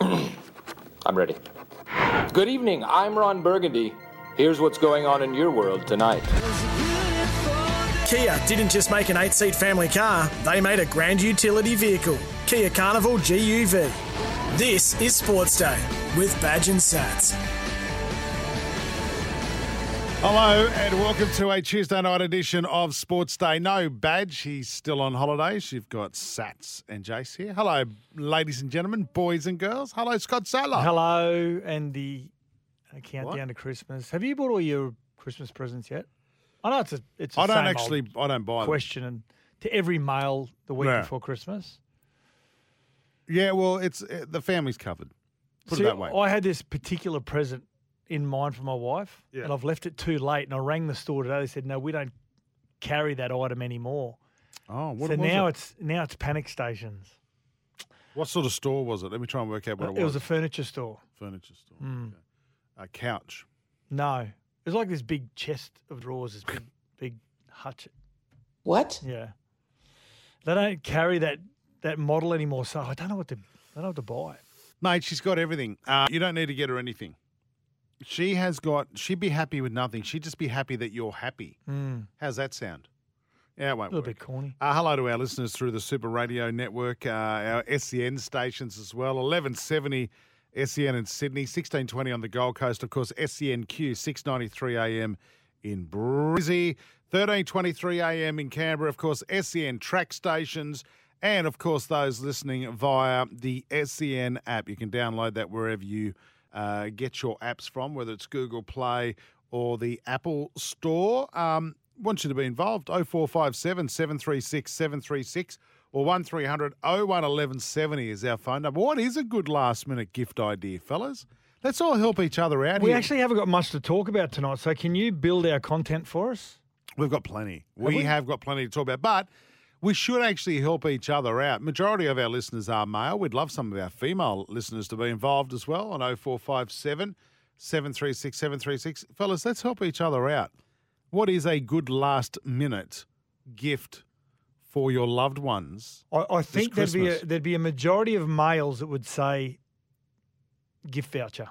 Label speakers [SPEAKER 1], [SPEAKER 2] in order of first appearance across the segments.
[SPEAKER 1] I'm ready. Good evening. I'm Ron Burgundy. Here's what's going on in your world tonight.
[SPEAKER 2] Kia didn't just make an eight seat family car, they made a grand utility vehicle. Kia Carnival GUV. This is Sports Day with Badge and Sats.
[SPEAKER 3] Hello and welcome to a Tuesday night edition of Sports Day. No badge, he's still on holidays. You've got Sats and Jace here. Hello, ladies and gentlemen, boys and girls. Hello, Scott Sattler.
[SPEAKER 4] Hello, and the countdown
[SPEAKER 3] What?
[SPEAKER 4] to Christmas. Have you bought all your Christmas presents yet? I know it's a it's. I
[SPEAKER 3] I don't actually, I don't buy them.
[SPEAKER 4] question and to every male the week
[SPEAKER 3] Yeah.
[SPEAKER 4] before Christmas.
[SPEAKER 3] Yeah, well, it's uh, the family's covered. Put
[SPEAKER 4] See,
[SPEAKER 3] it that way.
[SPEAKER 4] I had this particular present in mind for my wife,
[SPEAKER 3] Yeah.
[SPEAKER 4] and I've left it too late. And I rang the store today. They said, "No, we don't carry that item anymore."
[SPEAKER 3] oh, what
[SPEAKER 4] so
[SPEAKER 3] was
[SPEAKER 4] now
[SPEAKER 3] it?
[SPEAKER 4] it's now it's panic stations.
[SPEAKER 3] What sort of store was it? Let me try and work out what it, was.
[SPEAKER 4] it was a furniture store.
[SPEAKER 3] furniture store. Okay. A couch.
[SPEAKER 4] No, it was like this big chest of drawers, this big big hutch.
[SPEAKER 5] What?
[SPEAKER 4] Yeah. They don't carry that that model anymore, so I don't know what to I don't know what to buy.
[SPEAKER 3] Mate, she's got everything. Uh, you don't need to get her anything. She has got. She'd be happy with nothing. She'd just be happy that you're happy. How's that sound? Yeah, it won't
[SPEAKER 4] A little
[SPEAKER 3] work.
[SPEAKER 4] bit corny.
[SPEAKER 3] Uh, hello to our listeners through the Super Radio Network, uh, our SEN stations as well. 1170 SEN in Sydney, 1620 on the Gold Coast. Of course, SENQ, 693 AM in Brizzy, 1323 AM in Canberra. Of course, SEN track stations. And of course, those listening via the SEN app. You can download that wherever you uh, get your apps from, whether it's Google Play or the Apple Store. Um, want you to be involved. 0457 736 736 or 1300 01 1170 is our phone number. What is a good last minute gift idea, fellas? Let's all help each other out
[SPEAKER 4] We
[SPEAKER 3] here.
[SPEAKER 4] actually haven't got much to talk about tonight, so can you build our content for us?
[SPEAKER 3] We've got plenty. we,
[SPEAKER 4] we?
[SPEAKER 3] have got plenty to talk about, but we should actually help each other out. Majority of our listeners are male. We'd love some of our female listeners to be involved as well on 0457 736 736. Fellas, let's help each other out. What is a good last minute gift for your loved ones?
[SPEAKER 4] I, I think there'd be, a, there'd be a majority of males that would say gift voucher,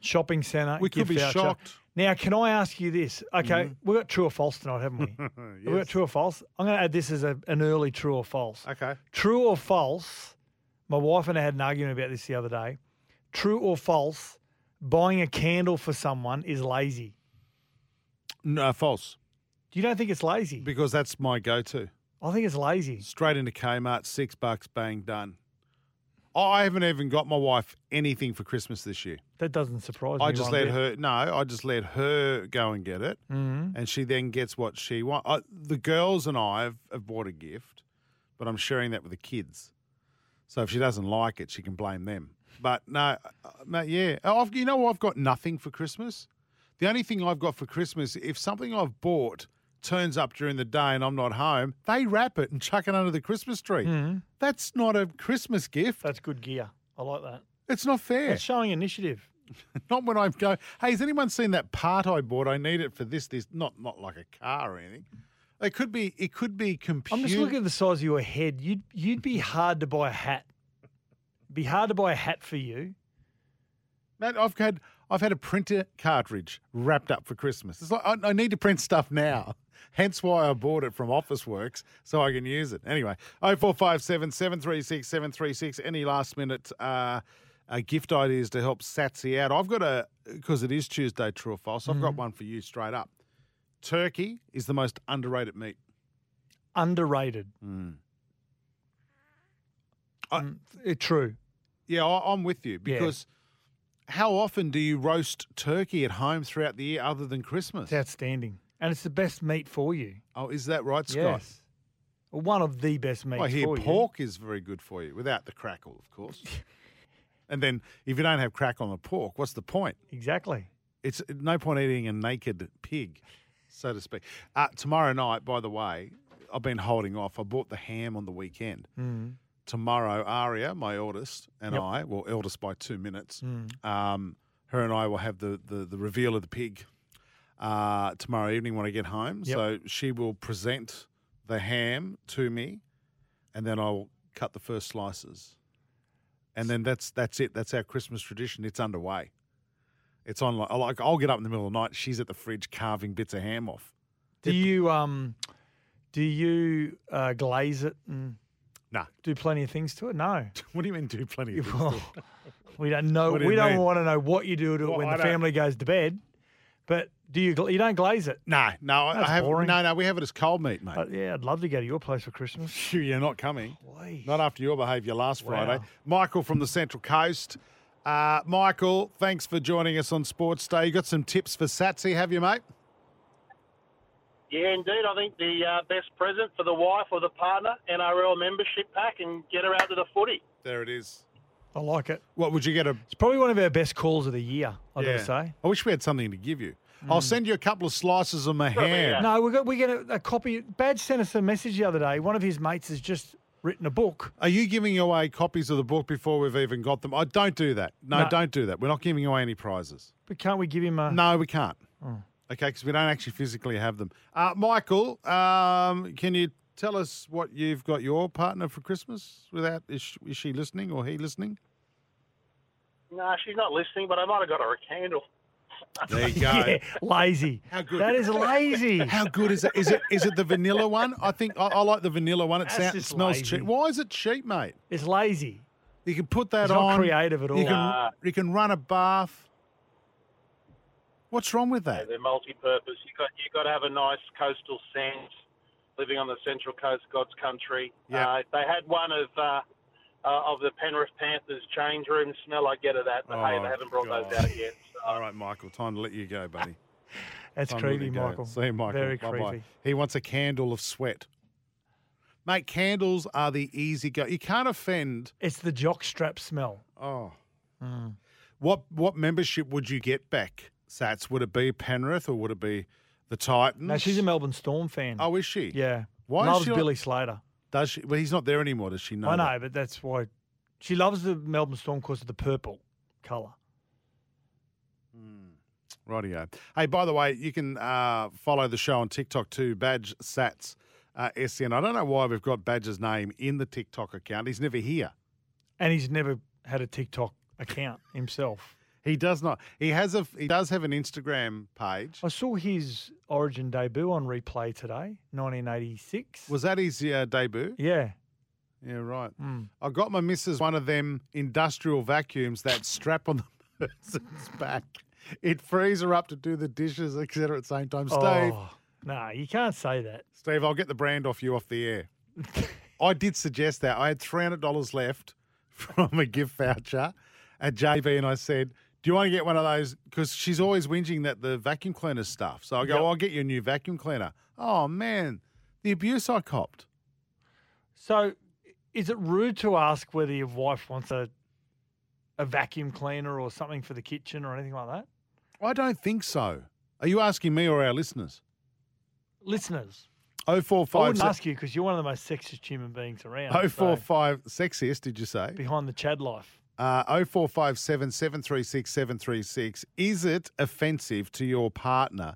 [SPEAKER 4] shopping centre.
[SPEAKER 3] We could
[SPEAKER 4] gift
[SPEAKER 3] be
[SPEAKER 4] voucher.
[SPEAKER 3] shocked.
[SPEAKER 4] Now, can I ask you this? Okay, mm-hmm. we've got true or false tonight, haven't we? Have we got true or false? I'm going to add this as a, an early true or false.
[SPEAKER 3] Okay.
[SPEAKER 4] True or false? My wife and I had an argument about this the other day. True or false? Buying a candle for someone is lazy.
[SPEAKER 3] No, false.
[SPEAKER 4] You don't think it's lazy?
[SPEAKER 3] Because that's my go to.
[SPEAKER 4] I think it's lazy.
[SPEAKER 3] Straight into Kmart, six bucks, bang, done. I haven't even got my wife anything for Christmas this year.
[SPEAKER 4] That doesn't surprise me.
[SPEAKER 3] I just
[SPEAKER 4] one
[SPEAKER 3] let
[SPEAKER 4] bit.
[SPEAKER 3] her. No, I just let her go and get it,
[SPEAKER 4] Mhm.
[SPEAKER 3] and she then gets what she wants. The girls and I have, have bought a gift, but I'm sharing that with the kids. So if she doesn't like it, she can blame them. But no, uh, mate, yeah, I've, you know. I've got nothing for Christmas. The only thing I've got for Christmas, if something I've bought turns up during the day and I'm not home, they wrap it and chuck it under the Christmas tree.
[SPEAKER 4] Mhm.
[SPEAKER 3] That's not a Christmas gift.
[SPEAKER 4] That's good gear. I like that.
[SPEAKER 3] It's not fair.
[SPEAKER 4] That's showing initiative.
[SPEAKER 3] Not when I go, hey, has anyone seen that part I bought? I need it for this, this, not not like a car or anything. It could be, it could be computer.
[SPEAKER 4] I'm just looking at the size of your head. You'd you'd be hard to buy a hat. Be hard to buy a hat for you.
[SPEAKER 3] Mate, I've had, I've had a printer cartridge wrapped up for Christmas. It's like I, I need to print stuff now. Hence why I bought it from Officeworks so I can use it. Anyway, 0457 736 736. Any last minute uh, uh, gift ideas to help Satsy out? I've got a, because it is Tuesday, true or false, I've got one for you straight up. Turkey is the most underrated meat.
[SPEAKER 4] Underrated.
[SPEAKER 3] I-
[SPEAKER 4] Mm, eh, true.
[SPEAKER 3] Yeah, I, I'm with you because How often do you roast turkey at home throughout the year other than Christmas?
[SPEAKER 4] It's outstanding. And it's the best meat for you.
[SPEAKER 3] Oh, is that right, Scott?
[SPEAKER 4] Yes. Well, one of the best meats
[SPEAKER 3] I hear
[SPEAKER 4] for
[SPEAKER 3] pork is very good for you, without the crackle, of course. and then if you don't have crack on the pork, what's the point?
[SPEAKER 4] Exactly.
[SPEAKER 3] It's no point eating a naked pig, so to speak. Uh, tomorrow night, by the way, I've been holding off. I bought the ham on the weekend.
[SPEAKER 4] Mm.
[SPEAKER 3] Tomorrow, Aria, my eldest, and
[SPEAKER 4] Yep.
[SPEAKER 3] I, well, eldest by two minutes,
[SPEAKER 4] Mm.
[SPEAKER 3] um, her and I will have the, the, the reveal of the pig uh, tomorrow evening when I get home.
[SPEAKER 4] Yep.
[SPEAKER 3] So she will present the ham to me, and then I'll cut the first slices. And then that's that's it. That's our Christmas tradition. It's underway. It's on like, like I'll get up in the middle of the night. She's at the fridge carving bits of ham off.
[SPEAKER 4] Do you um, do you uh, glaze it and
[SPEAKER 3] Nah.
[SPEAKER 4] do plenty of things to it? No.
[SPEAKER 3] What do you mean do plenty of things?
[SPEAKER 4] Well, we don't know.
[SPEAKER 3] What do
[SPEAKER 4] We
[SPEAKER 3] you
[SPEAKER 4] don't
[SPEAKER 3] mean?
[SPEAKER 4] want to know what you do to it
[SPEAKER 3] Well,
[SPEAKER 4] when
[SPEAKER 3] I
[SPEAKER 4] the
[SPEAKER 3] don't-
[SPEAKER 4] family goes to bed. But do you? gla- You don't glaze it.
[SPEAKER 3] No, no,
[SPEAKER 4] That's
[SPEAKER 3] I have
[SPEAKER 4] boring.
[SPEAKER 3] no, no. We have it as cold meat, mate.
[SPEAKER 4] But yeah, I'd love to go to your place for Christmas.
[SPEAKER 3] You're not coming.
[SPEAKER 4] Please.
[SPEAKER 3] Not after your behaviour last. Friday. Michael from the Central Coast. Uh, Michael, thanks for joining us on Sports Day. You got some tips for Satsy, have you, mate?
[SPEAKER 6] Yeah, indeed. I think the uh, best present for the wife or the partner, NRL membership pack, and get her out to the footy.
[SPEAKER 3] There it is.
[SPEAKER 4] I like it.
[SPEAKER 3] What would you get a?
[SPEAKER 4] It's probably one of our best calls of the year. I
[SPEAKER 3] Yeah.
[SPEAKER 4] gotta say.
[SPEAKER 3] I wish we had something to give you. I'll send you a couple of slices of my ham.
[SPEAKER 4] No, we got we get a, a copy. Badge sent us a message the other day. One of his mates has just written a book.
[SPEAKER 3] Are you giving away copies of the book before we've even got them? I don't do that. No,
[SPEAKER 4] No.
[SPEAKER 3] don't do that. We're not giving away any prizes.
[SPEAKER 4] But can't we give him a?
[SPEAKER 3] No, we can't.
[SPEAKER 4] Oh.
[SPEAKER 3] Okay, because we don't actually physically have them. Uh, Michael, um, can you tell us what you've got your partner for Christmas? Without is she, is she listening or he listening?
[SPEAKER 6] No, she's not listening, but I might have got her a candle.
[SPEAKER 3] There you go.
[SPEAKER 4] Yeah, lazy.
[SPEAKER 3] How good?
[SPEAKER 4] That is lazy.
[SPEAKER 3] How good is it? Is it is it the vanilla one? I think I, I like the vanilla one. It sounds, smells
[SPEAKER 4] lazy.
[SPEAKER 3] cheap. Why is it cheap, mate?
[SPEAKER 4] It's lazy.
[SPEAKER 3] You can put that
[SPEAKER 4] It's not
[SPEAKER 3] on.
[SPEAKER 4] creative at
[SPEAKER 3] You
[SPEAKER 4] all.
[SPEAKER 3] can
[SPEAKER 6] Nah.
[SPEAKER 3] you can run a bath. What's wrong with
[SPEAKER 6] Yeah,
[SPEAKER 3] that?
[SPEAKER 6] they're multi-purpose. You got you got to have a nice coastal sense. Living on the Central Coast, God's country.
[SPEAKER 3] Yeah.
[SPEAKER 6] Uh, if they had one of uh, uh, of the Penrith Panthers change room smell, I'd get her that. But hey,
[SPEAKER 3] Oh,
[SPEAKER 6] they haven't brought
[SPEAKER 3] God.
[SPEAKER 6] those out yet. So.
[SPEAKER 3] All right, Michael. Time to let you go, buddy.
[SPEAKER 4] That's
[SPEAKER 3] Time
[SPEAKER 4] creepy. Michael.
[SPEAKER 3] See you, Michael.
[SPEAKER 4] Very
[SPEAKER 3] Bye-bye.
[SPEAKER 4] creepy.
[SPEAKER 3] He wants a candle of sweat. Mate, candles are the easy go. You can't offend.
[SPEAKER 4] It's the jock strap smell.
[SPEAKER 3] Oh.
[SPEAKER 4] Mm.
[SPEAKER 3] What what membership would you get back, Sats? Would it be Penrith or would it be the Titans?
[SPEAKER 4] No, she's a Melbourne Storm fan.
[SPEAKER 3] Oh, is she?
[SPEAKER 4] yeah.
[SPEAKER 3] Why is
[SPEAKER 4] Loves
[SPEAKER 3] she
[SPEAKER 4] Billy Slater.
[SPEAKER 3] Does she? Well, he's not there anymore. Does she know?
[SPEAKER 4] I
[SPEAKER 3] that?
[SPEAKER 4] know, but that's why she loves the Melbourne Storm because of the purple colour.
[SPEAKER 3] Rightio. Hey, by the way, you can uh, follow the show on TikTok too, Badge Sats uh, SN. I don't know why we've got Badge's name in the TikTok account. He's never here.
[SPEAKER 4] And he's never had a TikTok account himself.
[SPEAKER 3] He does not. He has a. He does have an Instagram page.
[SPEAKER 4] I saw his Origin debut on replay today, 1986.
[SPEAKER 3] Was that his uh, debut?
[SPEAKER 4] yeah.
[SPEAKER 3] Yeah, right.
[SPEAKER 4] Mm.
[SPEAKER 3] I got my missus one of them industrial vacuums that strap on the person's back. It frees her up to do the dishes, etc. At the same time. Steve,
[SPEAKER 4] Oh, no, you can't say that.
[SPEAKER 3] Steve, I'll get the brand off you off the air. I did suggest that. I had three hundred dollars left from a gift voucher at JB, and I said, "Do you want to get one of those?" Because she's always whinging that the vacuum cleaner stuff. So I go,
[SPEAKER 4] Yep.
[SPEAKER 3] "I'll get you a new vacuum cleaner." Oh man, the abuse I copped.
[SPEAKER 4] So, is it rude to ask whether your wife wants a a vacuum cleaner or something for the kitchen or anything like that?
[SPEAKER 3] I don't think so. Are you asking me or our listeners?
[SPEAKER 4] Listeners,
[SPEAKER 3] Oh four
[SPEAKER 4] I
[SPEAKER 3] five
[SPEAKER 4] wouldn't ask you because you're one of the most sexiest human beings around.
[SPEAKER 3] oh four
[SPEAKER 4] so
[SPEAKER 3] five sexiest. Did you say?
[SPEAKER 4] behind the Chad life.
[SPEAKER 3] Uh, 0457 736 736. Is it offensive to your partner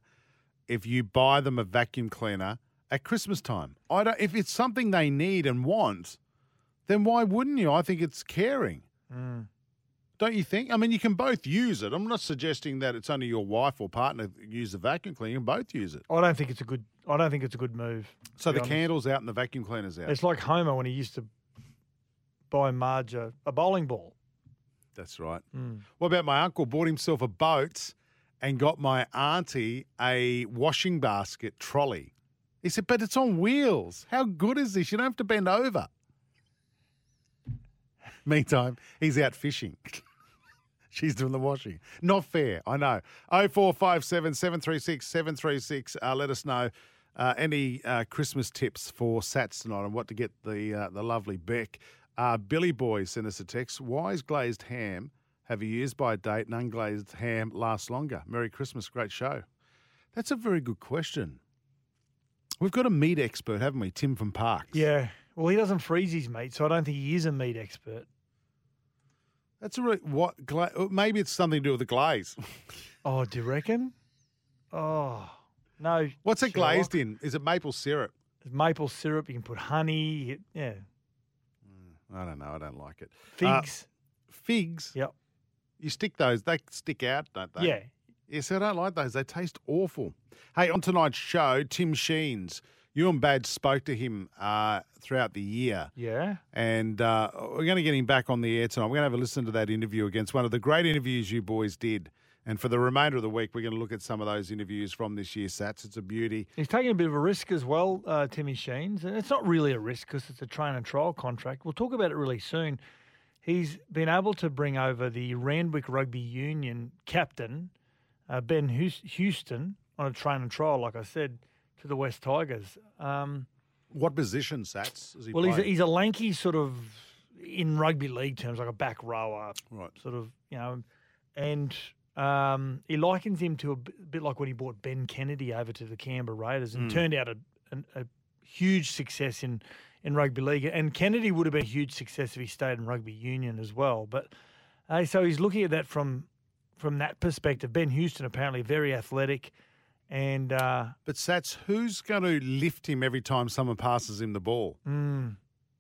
[SPEAKER 3] if you buy them a vacuum cleaner at Christmas time? I don't, if it's something they need and want, then why wouldn't you? I think it's caring.
[SPEAKER 4] Mm.
[SPEAKER 3] Don't you think? I mean, you can both use it. I'm not suggesting that it's only your wife or partner use the vacuum cleaner. You can both use it.
[SPEAKER 4] I don't think it's a good. I don't think it's a good move.
[SPEAKER 3] So the
[SPEAKER 4] honest.
[SPEAKER 3] candle's out and the vacuum cleaner's out.
[SPEAKER 4] It's like Homer when he used to buy Marge a, a bowling ball.
[SPEAKER 3] That's right.
[SPEAKER 4] Mm.
[SPEAKER 3] What about my uncle? Bought himself a boat and got my auntie a washing basket trolley. He said, but it's on wheels. How good is this? You don't have to bend over. Meantime, he's out fishing. She's doing the washing. Not fair, I know. 0457 736 736. Uh, let us know uh, any uh, Christmas tips for Sats tonight and what to get the uh, the lovely Beck. Uh, Billy Boy sent us a text. Why is glazed ham have a years by date and unglazed ham lasts longer? Merry Christmas, great show. That's a very good question. We've got a meat expert, haven't we? Tim from Parks.
[SPEAKER 4] Yeah. Well, he doesn't freeze his meat, so I don't think he is a meat expert.
[SPEAKER 3] That's a really, what gla- oh, maybe it's something to do with the glaze.
[SPEAKER 4] Oh, do you reckon? Oh, no.
[SPEAKER 3] What's it
[SPEAKER 4] Sherlock.
[SPEAKER 3] glazed in? Is it maple syrup?
[SPEAKER 4] There's maple syrup. You can put honey. Yeah.
[SPEAKER 3] I don't know. I don't like it.
[SPEAKER 4] Figs.
[SPEAKER 3] Uh, figs.
[SPEAKER 4] Yep.
[SPEAKER 3] You stick those; they stick out, don't they?
[SPEAKER 4] Yeah.
[SPEAKER 3] Yes, I don't like those. They taste awful. Hey, on tonight's show, Tim Sheens. You and Badge spoke to him uh, throughout the year.
[SPEAKER 4] Yeah.
[SPEAKER 3] And uh, we're going to get him back on the air tonight. We're going to have a listen to that interview against one of the great interviews you boys did. And for the remainder of the week, we're going to look at some of those interviews from this year's Sats. It's a beauty.
[SPEAKER 4] He's taking a bit of a risk as well, uh, Timmy Sheens. And it's not really a risk because it's a train and trial contract. We'll talk about it really soon. He's been able to bring over the Randwick Rugby Union captain, uh, Ben Houston, on a train and trial, like I said, to the West Tigers. Um,
[SPEAKER 3] What position, Sats? He
[SPEAKER 4] well, he's a, he's a lanky sort of, in rugby league terms, like a back rower,
[SPEAKER 3] Right.
[SPEAKER 4] sort of, you know, and um, he likens him to a bit like when he brought Ben Kennedy over to the Canberra Raiders and
[SPEAKER 3] Mm.
[SPEAKER 4] turned out a, an- a huge success in, in rugby league. And Kennedy would have been a huge success if he stayed in rugby union as well. But uh, so he's looking at that from from that perspective. Ben Houston apparently very athletic, and uh,
[SPEAKER 3] But Sats, who's going to lift him every time someone passes him the ball?
[SPEAKER 4] mm,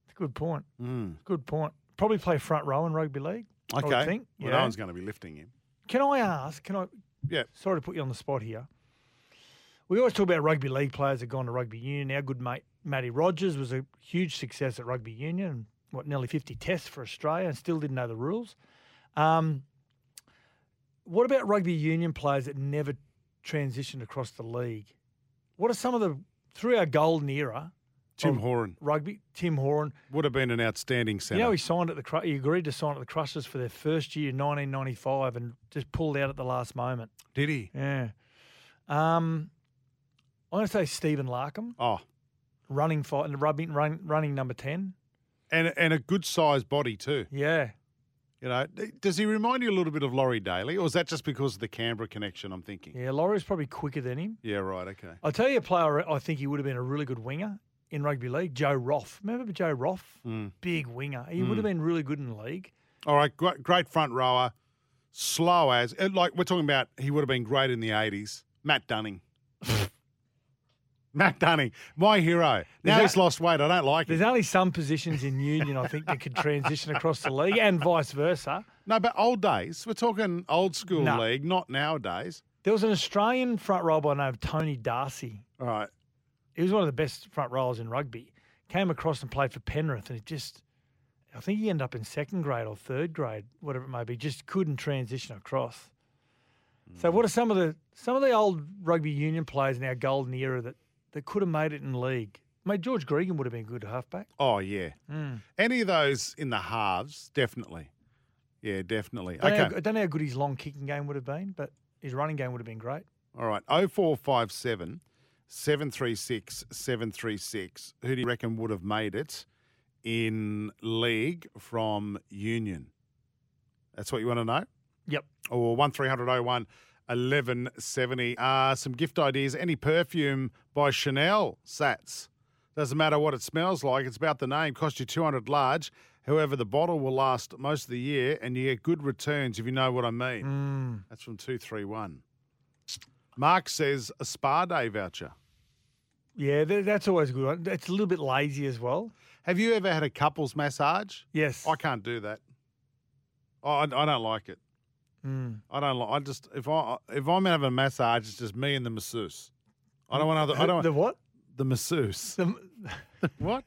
[SPEAKER 4] a good point.
[SPEAKER 3] Mm.
[SPEAKER 4] Good point. Probably play front row in rugby league. I
[SPEAKER 3] Okay.
[SPEAKER 4] think.
[SPEAKER 3] Well,
[SPEAKER 4] know.
[SPEAKER 3] no one's going to be lifting him.
[SPEAKER 4] Can I ask? Can I?
[SPEAKER 3] Yeah.
[SPEAKER 4] Sorry to put you on the spot here. We always talk about rugby league players that gone to rugby union. Our good mate Matty Rogers was a huge success at rugby union. and What nearly fifty tests for Australia and still didn't know the rules. Um, what about rugby union players that never transitioned across the league? What are some of the through our golden era?
[SPEAKER 3] Tim Horan
[SPEAKER 4] rugby. Tim Horan.
[SPEAKER 3] would have been an outstanding centre.
[SPEAKER 4] You know, he signed at the he agreed to sign at the Crushers for their first year, 1995, and just pulled out at the last moment.
[SPEAKER 3] Did he?
[SPEAKER 4] Yeah. Um, I'm going to say Stephen Larkham,
[SPEAKER 3] Oh,
[SPEAKER 4] running fight and rubbing, run, running number 10.
[SPEAKER 3] and and a good sized body too.
[SPEAKER 4] Yeah.
[SPEAKER 3] You know, does he remind you a little bit of Laurie Daley, or is that just because of the Canberra connection? I'm thinking.
[SPEAKER 4] Yeah, Laurie's probably quicker than him.
[SPEAKER 3] Yeah, right. Okay.
[SPEAKER 4] I'll tell you a player I think he would have been a really good winger in rugby league, Joe Roff. Remember Joe Roff?
[SPEAKER 3] Mm.
[SPEAKER 4] Big winger. He would have been really good in the league.
[SPEAKER 3] All right, great, great front rower, slow as uh, like we're talking about. He would have been great in the '80s. Matt Dunning. Matt Dunning, my hero. Now
[SPEAKER 4] that-
[SPEAKER 3] he's lost weight. I don't like
[SPEAKER 4] There's
[SPEAKER 3] it.
[SPEAKER 4] There's only some positions in union I think that could transition across the league and vice versa.
[SPEAKER 3] No, but old days. We're talking old school
[SPEAKER 4] No.
[SPEAKER 3] league, not nowadays.
[SPEAKER 4] There was an Australian front row by the name of Tony Darcy.
[SPEAKER 3] All right.
[SPEAKER 4] He was one of the best front rowers in rugby. Came across and played for Penrith, and it just, I think he ended up in second grade or third grade, whatever it may be. Just couldn't transition across. So, what are some of the some of the old rugby union players in our golden era that, that could have made it in league? Mate, George Gregan would have been good halfback.
[SPEAKER 3] Oh yeah.
[SPEAKER 4] Mm.
[SPEAKER 3] Any of those in the halves, definitely. Yeah, definitely.
[SPEAKER 4] I don't,
[SPEAKER 3] Okay.
[SPEAKER 4] I don't know how good his long kicking game would have been, but his running game would have been great.
[SPEAKER 3] All right. 0457 736 736. Who do you reckon would have made it in league from Union? That's what you want to know?
[SPEAKER 4] Yep.
[SPEAKER 3] Or 1300 01 1170. Uh, some gift ideas. Any perfume by Chanel, Sats. Doesn't matter what it smells like, it's about the name. Cost you 200 large. However, the bottle will last most of the year and you get good returns if you know what I mean.
[SPEAKER 4] Mm.
[SPEAKER 3] That's from 231. Mark says a spa day voucher.
[SPEAKER 4] Yeah, tha- that's always a good. one. It's a little bit lazy as well.
[SPEAKER 3] Have you ever had a couples massage?
[SPEAKER 4] Yes.
[SPEAKER 3] I can't do that. Oh, I, I don't like it.
[SPEAKER 4] Mm.
[SPEAKER 3] I don't like. I just if I if I'm having a massage, it's just me and the masseuse. I don't want other. I don't
[SPEAKER 4] The
[SPEAKER 3] want
[SPEAKER 4] what?
[SPEAKER 3] the masseuse.
[SPEAKER 4] The,
[SPEAKER 3] What?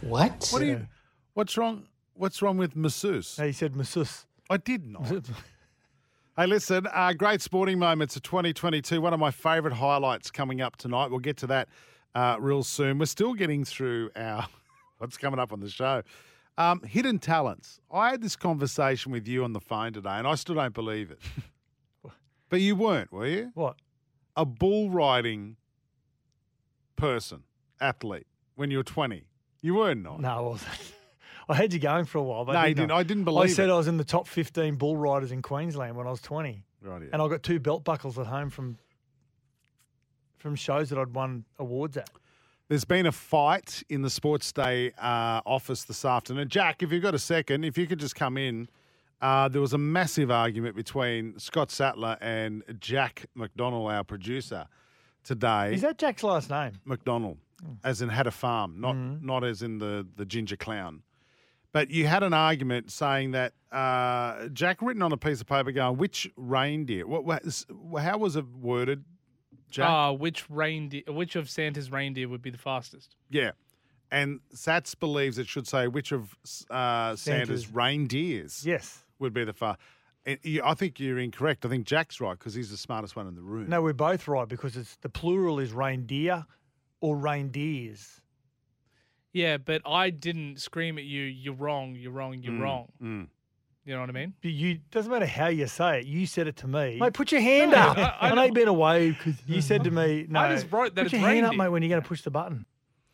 [SPEAKER 5] What?
[SPEAKER 3] What do you? What's wrong? What's wrong with masseuse?
[SPEAKER 4] no, you said masseuse.
[SPEAKER 3] I did not. Hey, listen, uh, great sporting moments of 2022. One of my favourite highlights coming up tonight. We'll get to that uh, real soon. We're still getting through our what's coming up on the show. Um, hidden talents. I had this conversation with you on the phone today, and I still don't believe it. but you weren't, were you?
[SPEAKER 4] What?
[SPEAKER 3] A bull riding person, athlete, when you were 20. You were not.
[SPEAKER 4] No, I wasn't. I had you going for a while, but
[SPEAKER 3] No,
[SPEAKER 4] didn't
[SPEAKER 3] didn't. I didn't believe
[SPEAKER 4] I said
[SPEAKER 3] it.
[SPEAKER 4] I was in the top 15 bull riders in Queensland when I was 20.
[SPEAKER 3] Right, yeah.
[SPEAKER 4] And I got two belt buckles at home from from shows that I'd won awards at.
[SPEAKER 3] There's been a fight in the Sports Day uh, office this afternoon. Jack, if you've got a second, if you could just come in. Uh, there was a massive argument between Scott Sattler and Jack McDonald, our producer, today.
[SPEAKER 4] Is that Jack's last name?
[SPEAKER 3] McDonald,
[SPEAKER 4] Hmm.
[SPEAKER 3] as in had a farm, not
[SPEAKER 4] Mm-hmm.
[SPEAKER 3] not as in the the ginger clown. But you had an argument saying that uh, Jack written on a piece of paper going, which reindeer? What, what how was it worded, Jack?
[SPEAKER 7] Uh, which reindeer? Which of Santa's reindeer would be the fastest?
[SPEAKER 3] Yeah. And Sats believes it should say which of uh, Santa's,
[SPEAKER 4] Santa's-
[SPEAKER 3] reindeers
[SPEAKER 4] Yes.
[SPEAKER 3] would be the far. I think you're incorrect. I think Jack's right because he's the smartest one in the room.
[SPEAKER 4] No, we're both right because it's the plural is reindeer or reindeers.
[SPEAKER 7] Yeah, but I didn't scream at you. You're wrong. You're wrong. You're
[SPEAKER 3] Mm,
[SPEAKER 7] wrong.
[SPEAKER 3] mm.
[SPEAKER 7] You know what I mean?
[SPEAKER 4] But You doesn't matter how you say it. You said it to me. Mate, put your hand
[SPEAKER 7] No,
[SPEAKER 4] up.
[SPEAKER 7] I- I
[SPEAKER 4] I, know
[SPEAKER 7] don't-
[SPEAKER 4] you've been away because you said to me, "No."
[SPEAKER 7] I just wrote that
[SPEAKER 4] put
[SPEAKER 7] it's
[SPEAKER 4] your hand up,
[SPEAKER 7] reindeer.
[SPEAKER 4] mate, when you're going to push the button.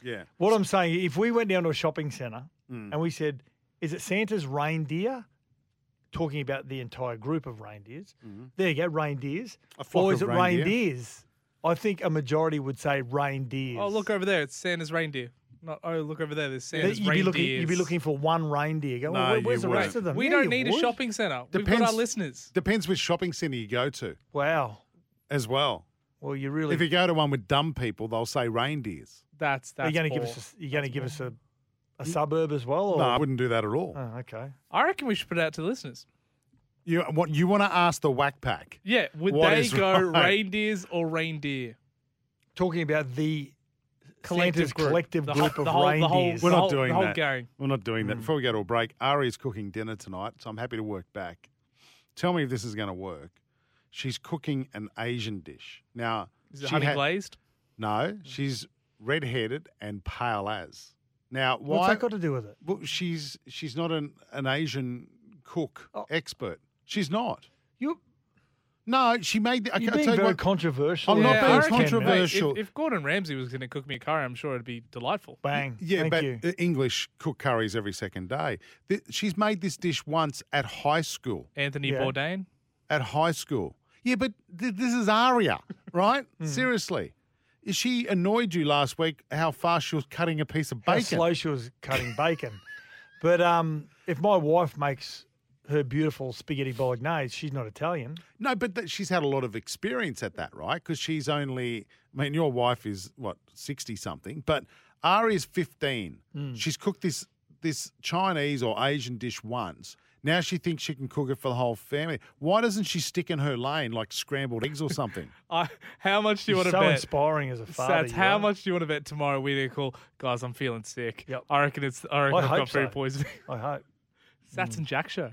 [SPEAKER 3] Yeah.
[SPEAKER 4] What I'm saying, if we went down to a shopping centre
[SPEAKER 3] Mm.
[SPEAKER 4] and we said, "Is it Santa's reindeer?" Talking about the entire group of reindeers. There you go, reindeers.
[SPEAKER 3] A flock
[SPEAKER 4] Or is
[SPEAKER 3] of
[SPEAKER 4] it
[SPEAKER 3] reindeer.
[SPEAKER 4] reindeers? I think a majority would say reindeers.
[SPEAKER 7] Oh, look over there. It's Santa's reindeer. Not, oh, look over there. There's Santa's
[SPEAKER 4] You'd be looking. You'd be looking for one reindeer. Go,
[SPEAKER 3] No,
[SPEAKER 4] "Well, where's
[SPEAKER 3] you
[SPEAKER 4] the rest
[SPEAKER 3] wouldn't.
[SPEAKER 4] of them?
[SPEAKER 7] We
[SPEAKER 4] Yeah,
[SPEAKER 7] don't
[SPEAKER 4] you
[SPEAKER 7] need a
[SPEAKER 4] would.
[SPEAKER 7] shopping centre. We've got
[SPEAKER 3] Depends-
[SPEAKER 7] our listeners.
[SPEAKER 3] Depends which shopping centre you go to
[SPEAKER 4] Wow.
[SPEAKER 3] as well.
[SPEAKER 4] Well, you really.
[SPEAKER 3] If you go to one with dumb people, they'll say reindeers.
[SPEAKER 7] That's that's.
[SPEAKER 4] you're going to give us. A, you're going to give us a, a suburb as well. Or?
[SPEAKER 3] No, I wouldn't do that at all.
[SPEAKER 4] Oh, okay.
[SPEAKER 7] I reckon we should put it out to the listeners.
[SPEAKER 3] You what you want to ask the whack pack?
[SPEAKER 7] Yeah, would
[SPEAKER 3] What
[SPEAKER 7] they
[SPEAKER 3] is
[SPEAKER 7] go
[SPEAKER 3] right?
[SPEAKER 7] reindeers or reindeer?
[SPEAKER 4] Talking about the
[SPEAKER 7] Collective
[SPEAKER 4] Santa's
[SPEAKER 7] group.
[SPEAKER 4] collective
[SPEAKER 7] The
[SPEAKER 4] group
[SPEAKER 7] whole-
[SPEAKER 4] of
[SPEAKER 7] the whole- the whole-
[SPEAKER 4] reindeers.
[SPEAKER 3] We're not
[SPEAKER 7] whole-
[SPEAKER 3] doing
[SPEAKER 7] the whole
[SPEAKER 3] that.
[SPEAKER 7] gang.
[SPEAKER 3] We're not doing that. Before we go to a break, Ari is cooking dinner tonight, so I'm happy to work back. Tell me if this is going to work. She's cooking an Asian dish. Now,
[SPEAKER 7] Is it
[SPEAKER 3] she
[SPEAKER 7] honey
[SPEAKER 3] had-
[SPEAKER 7] glazed?
[SPEAKER 3] No, she's red-headed and pale as. Now, why?
[SPEAKER 4] What's that got to do with it?
[SPEAKER 3] Well, she's she's not an, an Asian cook
[SPEAKER 4] Oh.
[SPEAKER 3] expert. She's not.
[SPEAKER 4] You,
[SPEAKER 3] No, she made. The, I
[SPEAKER 4] you're
[SPEAKER 3] I
[SPEAKER 4] being
[SPEAKER 3] tell you
[SPEAKER 4] very
[SPEAKER 3] what,
[SPEAKER 4] controversial.
[SPEAKER 3] I'm not being controversial.
[SPEAKER 7] Mate, if, if Gordon Ramsay was going to cook me a curry, I'm sure it'd be delightful.
[SPEAKER 4] Bang.
[SPEAKER 3] Yeah,
[SPEAKER 4] Thank
[SPEAKER 3] but
[SPEAKER 4] you.
[SPEAKER 3] uh, English cook curries every second day. Th- She's made this dish once at high school.
[SPEAKER 7] Anthony
[SPEAKER 4] Yeah.
[SPEAKER 7] Bourdain.
[SPEAKER 3] At high school. Yeah, but th- this is Aria, right?
[SPEAKER 4] Hmm.
[SPEAKER 3] Seriously. Is she annoyed you last week how fast she was cutting a piece of bacon.
[SPEAKER 4] How
[SPEAKER 3] bacon?
[SPEAKER 4] slow she was cutting bacon. But um, if my wife makes her beautiful spaghetti bolognese, she's not Italian.
[SPEAKER 3] No, but th- she's had a lot of experience at that, right? Because she's only, I mean, your wife is what, 60 something, but Ari's 15.
[SPEAKER 4] Hmm.
[SPEAKER 3] She's cooked this this Chinese or Asian dish once. Now she thinks she can cook it for the whole family. Why doesn't she stick in her lane like scrambled eggs or something?
[SPEAKER 7] I, how much do you want to
[SPEAKER 4] so
[SPEAKER 7] bet?
[SPEAKER 4] inspiring as a father.
[SPEAKER 7] Sats,
[SPEAKER 4] you
[SPEAKER 7] how
[SPEAKER 4] are.
[SPEAKER 7] much do you want to bet tomorrow we need to call? Guys, I'm feeling sick.
[SPEAKER 4] Yep.
[SPEAKER 7] I reckon it's. I reckon
[SPEAKER 4] I
[SPEAKER 7] I've
[SPEAKER 4] hope
[SPEAKER 7] got food
[SPEAKER 4] so.
[SPEAKER 7] poisoning.
[SPEAKER 4] I hope.
[SPEAKER 7] Sats and Jack show.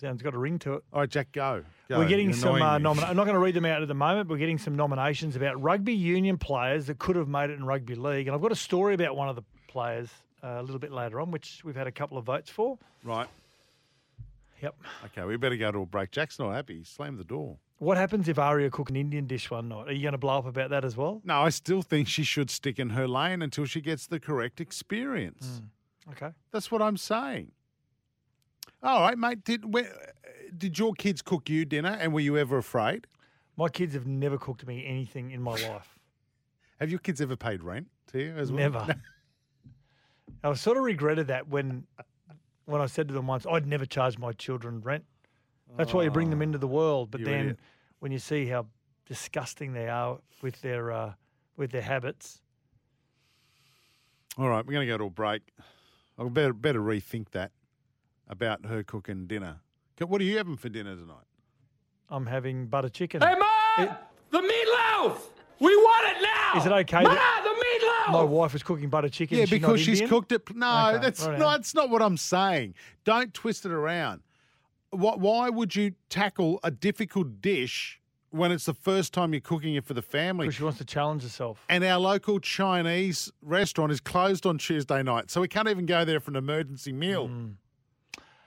[SPEAKER 4] Sounds got a ring to it.
[SPEAKER 3] All right, Jack, go. Go.
[SPEAKER 4] We're getting
[SPEAKER 3] You're
[SPEAKER 4] some. Uh, I'm not going to read them out at the moment. But we're getting some nominations about rugby union players that could have made it in rugby league, and I've got a story about one of the players uh, a little bit later on, which we've had a couple of votes for.
[SPEAKER 3] Right.
[SPEAKER 4] Yep.
[SPEAKER 3] Okay, we better go to a break. Jack's not happy. He slammed the door.
[SPEAKER 4] What happens if Aria cook an Indian dish one night? Are you going to blow up about that as well?
[SPEAKER 3] No, I still think she should stick in her lane until she gets the correct experience.
[SPEAKER 4] Okay.
[SPEAKER 3] That's what I'm saying. All right, mate. Did where, did your kids cook you dinner, and were you ever afraid?
[SPEAKER 4] My kids have never cooked me anything in my life.
[SPEAKER 3] Have your kids ever paid rent to you as well?
[SPEAKER 4] Never. I sort of regretted that when when I said to them once, I'd never charge my children rent. That's why you bring them into the world. But
[SPEAKER 3] you
[SPEAKER 4] then
[SPEAKER 3] idiot.
[SPEAKER 4] when you see how disgusting they are with their uh, with their habits,
[SPEAKER 3] All right, we're going to go to a break. I better better rethink that about her cooking dinner. What are you having for dinner tonight?
[SPEAKER 4] I'm having butter chicken.
[SPEAKER 5] Hey, Ma! the meatloaf! We want it now!
[SPEAKER 4] Is it okay
[SPEAKER 5] Ma,
[SPEAKER 4] that-
[SPEAKER 5] the meatloaf!
[SPEAKER 4] My wife is cooking butter chicken.
[SPEAKER 3] Yeah,
[SPEAKER 4] she's
[SPEAKER 3] because she's
[SPEAKER 4] Indian?
[SPEAKER 3] cooked it. No,
[SPEAKER 4] Okay,
[SPEAKER 3] that's
[SPEAKER 4] righto.
[SPEAKER 3] not. That's not what I'm saying. Don't twist it around. What? Why would you tackle a difficult dish when it's the first time you're cooking it for the family.
[SPEAKER 4] Because she wants to challenge herself.
[SPEAKER 3] And our local Chinese restaurant is closed on Tuesday night, so we can't even go there for an emergency meal.
[SPEAKER 4] Mm.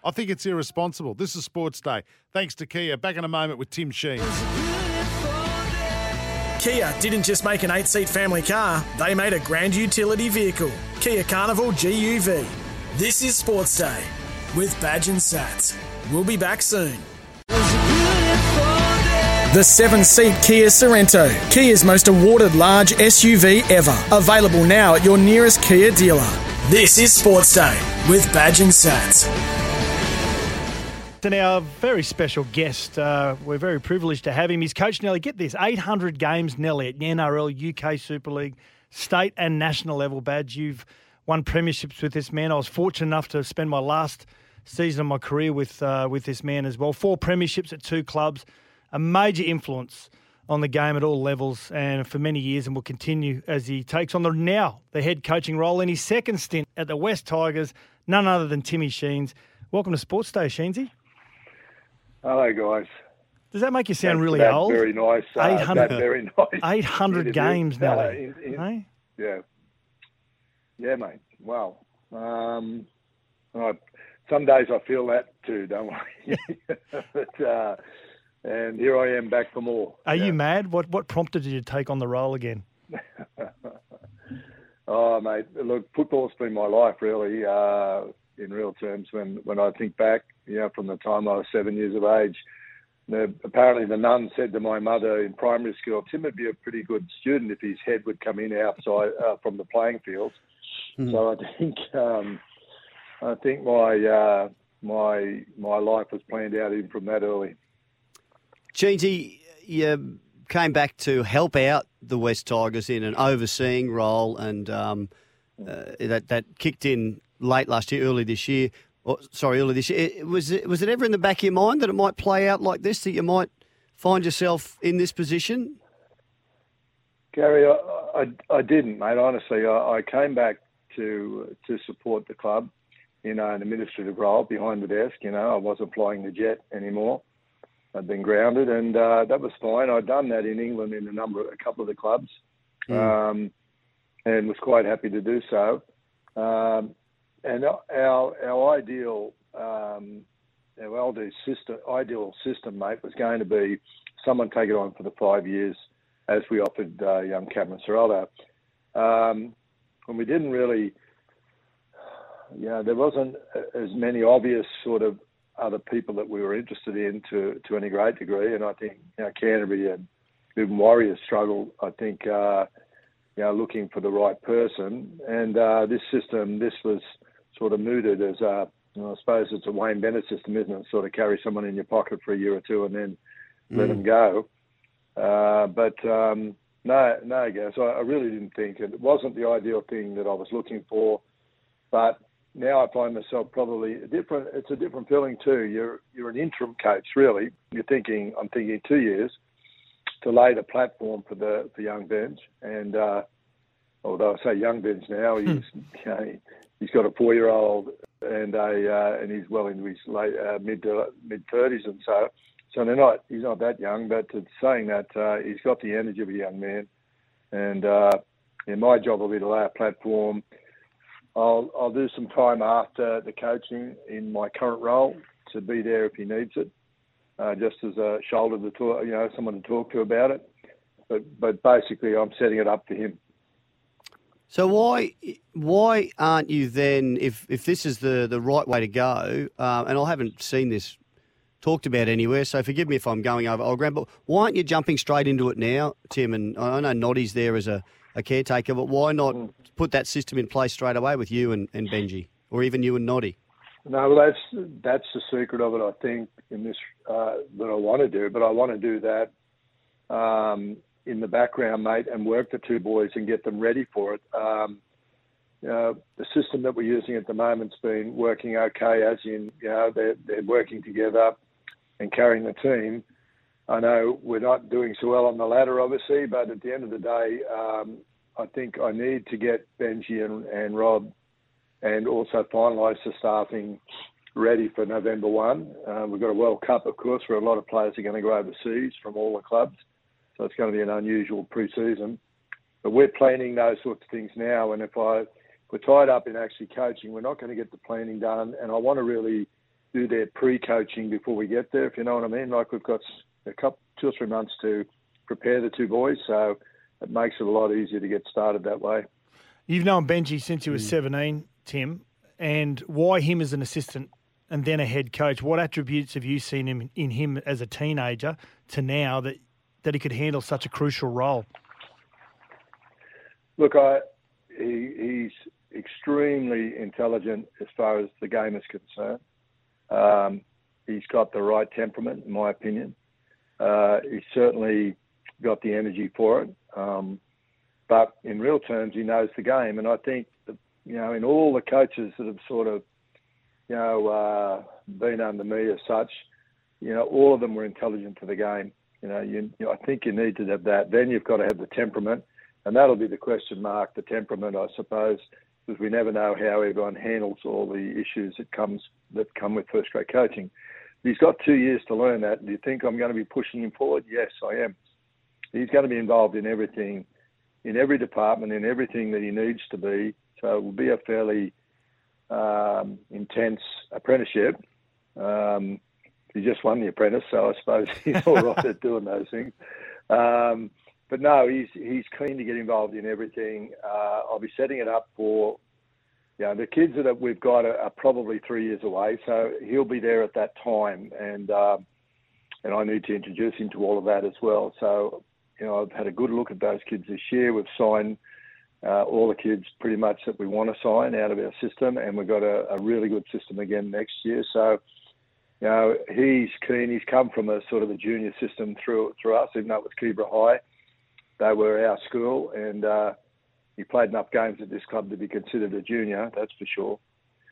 [SPEAKER 3] I think it's irresponsible. This is Sports Day. Thanks to Kia. Back in a moment with Tim Sheen.
[SPEAKER 2] Kia didn't just make an eight seat family car, they made a grand utility vehicle. Kia Carnival GUV. This is Sports Day with Badge and Sats. We'll be back soon. The seven seat Kia Sorento, Kia's most awarded large SUV ever. Available now at your nearest Kia dealer. This is Sports Day with Badge and Sats.
[SPEAKER 4] And our very special guest, uh, we're very privileged to have him. He's coached Nelly, get this, 800 games, Nelly, at the NRL, UK Super League, state and national level badge. You've won premierships with this man. I was fortunate enough to spend my last season of my career with, uh, with this man as well. Four premierships at two clubs, a major influence on the game at all levels and for many years and will continue as he takes on the now the head coaching role in his second stint at the West Tigers, none other than Timmy Sheens. Welcome to Sports Day, Sheensy.
[SPEAKER 8] Hello, guys.
[SPEAKER 4] Does that make you sound
[SPEAKER 8] That's-
[SPEAKER 4] really
[SPEAKER 8] that's
[SPEAKER 4] old?
[SPEAKER 8] Very nice. Uh,
[SPEAKER 4] 800
[SPEAKER 8] that's very nice.
[SPEAKER 4] 800 games
[SPEAKER 8] No,
[SPEAKER 4] now. Hey?
[SPEAKER 8] Yeah. Yeah, mate. Wow. Um, I, some days I feel that too, don't I? but, uh, and here I am back for more.
[SPEAKER 4] Are you mad? What what prompted you to take on the role again?
[SPEAKER 8] Oh, mate, look, football's been my life, really, uh, in real terms. When, when I think back, you know, from the time I was seven years of age, the, apparently the nun said to my mother in primary school, Tim would be a pretty good student if his head would come in outside uh, from the playing field. So I think um, I think my uh, my my life was planned out even from that early.
[SPEAKER 9] Sheensy, you came back to help out the West Tigers in an overseeing role, and um, uh, that that kicked in late last year, early this year. Or, sorry, early this year. It- Was it, was it ever in the back of your mind that it might play out like this? That you might find yourself in this position?
[SPEAKER 8] Gary, I, I, I didn't, mate. Honestly, I, I came back to to support the club you in an administrative role behind the desk. You know, I wasn't flying the jet anymore. I'd been grounded, and uh, that was fine. I'd done that in England in a number, a couple of the clubs, um, and was quite happy to do so. Um, and our our ideal um, our system, ideal system, mate, was going to be someone take it on for the five years, as we offered uh, young Cameron Ciraldo. Um, and we didn't really, you know, there wasn't as many obvious sort of other people that we were interested in to, to any great degree. And I think, you know, Canterbury and even Warriors struggled, I think, uh, you know, looking for the right person. And uh, this system, this was sort of mooted as a, you know, I suppose it's a Wayne Bennett system, isn't it? Sort of carry someone in your pocket for a year or two and then let
[SPEAKER 9] Mm.
[SPEAKER 8] them go. Uh, but um, no, no, guys, I, I really didn't think it wasn't the ideal thing that I was looking for. But now I find myself probably a different. It's a different feeling too. You're you're an interim coach, really. You're thinking. I'm thinking two years to lay the platform for the for young Benj. And uh, although I say young Benj now, he's you know, he's got a four year old and a uh, and he's well into his late uh, mid mid thirties and so. So they're not. He's not that young, but saying that uh, he's got the energy of a young man, and uh, yeah, my job will be to lay a platform. I'll I'll do some time after the coaching in my current role to be there if he needs it, uh, just as a shoulder to talk, you know, someone to talk to about it. But but basically, I'm setting it up for him.
[SPEAKER 9] So why why aren't you then, if if this is the, the right way to go, uh, and I haven't seen this talked about anywhere, so forgive me if I'm going over old ground, but why aren't you jumping straight into it now, Tim? And I know Noddy's there as a, a caretaker, but why not put that system in place straight away with you and, and Benji, or even you and Noddy?
[SPEAKER 8] No, well, that's that's the secret of it. I think in this uh, that I want to do, but I want to do that um, in the background, mate, and work the two boys and get them ready for it. Um, uh, the system that we're using at the moment's been working okay, as in you know they're they're working together and carrying the team. I know we're not doing so well on the ladder, obviously, but at the end of the day, um, I think I need to get Benji and, and Rob and also finalise the staffing ready for November 1. Uh, we've got a World Cup, of course, where a lot of players are going to go overseas from all the clubs. So it's going to be an unusual pre-season. But we're planning those sorts of things now. And if I if we're tied up in actually coaching, we're not going to get the planning done. And I want to really do their pre-coaching before we get there, if you know what I mean. Like we've got a couple, two or three months to prepare the two boys, so it makes it a lot easier to get started that way.
[SPEAKER 4] You've known Benji since he was mm. 17, Tim, and why him as an assistant and then a head coach? What attributes have you seen him in him as a teenager to now that that he could handle such a crucial role?
[SPEAKER 8] Look, I he, he's extremely intelligent as far as the game is concerned. Um, he's got the right temperament, in my opinion. Uh, he's certainly got the energy for it. Um, but in real terms, he knows the game. And I think, that, you know, in all the coaches that have sort of, you know, uh, been under me as such, you know, all of them were intelligent to the game. You know, you, you I think you need to have that. Then you've got to have the temperament, and that'll be the question mark, the temperament, I suppose, because we never know how everyone handles all the issues that comes that come with first grade coaching. He's got two years to learn that. Do you think I'm going to be pushing him forward? Yes, I am. He's going to be involved in everything, in every department, in everything that he needs to be. So it will be a fairly um, intense apprenticeship. Um, he just won the apprentice, so I suppose he's all right at doing those things. Um, but no, he's he's keen to get involved in everything. Uh, I'll be setting it up for, you know, the kids that we've got are, are, probably three years away, so he'll be there at that time, and um, and I need to introduce him to all of that as well. So, you know, I've had a good look at those kids this year. We've signed uh, all the kids pretty much that we want to sign out of our system, and we've got a, a really good system again next year. So you know, he's keen. He's come from a sort of a junior system through through us, even though it was Keebra High. They were our school, and uh, he played enough games at this club to be considered a junior. That's for sure.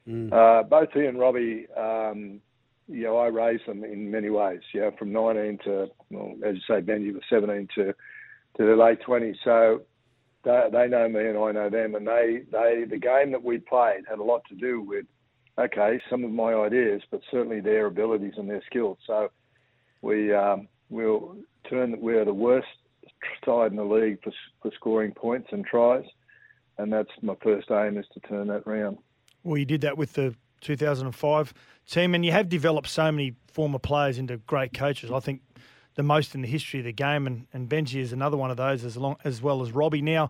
[SPEAKER 8] Mm. Uh, both he and Robbie, um, you know, I raised them in many ways. You know, from 19 to, well, as you say, Benji was 17 to to the late 20s. So they, they know me and I know them, and they they the game that we played had a lot to do with okay, some of my ideas, but certainly their abilities and their skills. So we um, will turn. That We're the worst side in the league for, for scoring points and tries, and that's my first aim is to turn that round.
[SPEAKER 4] Well, you did that with the 2005 team, and you have developed so many former players into great coaches. I think the most in the history of the game, and, and Benji is another one of those, as long as well as Robbie. Now,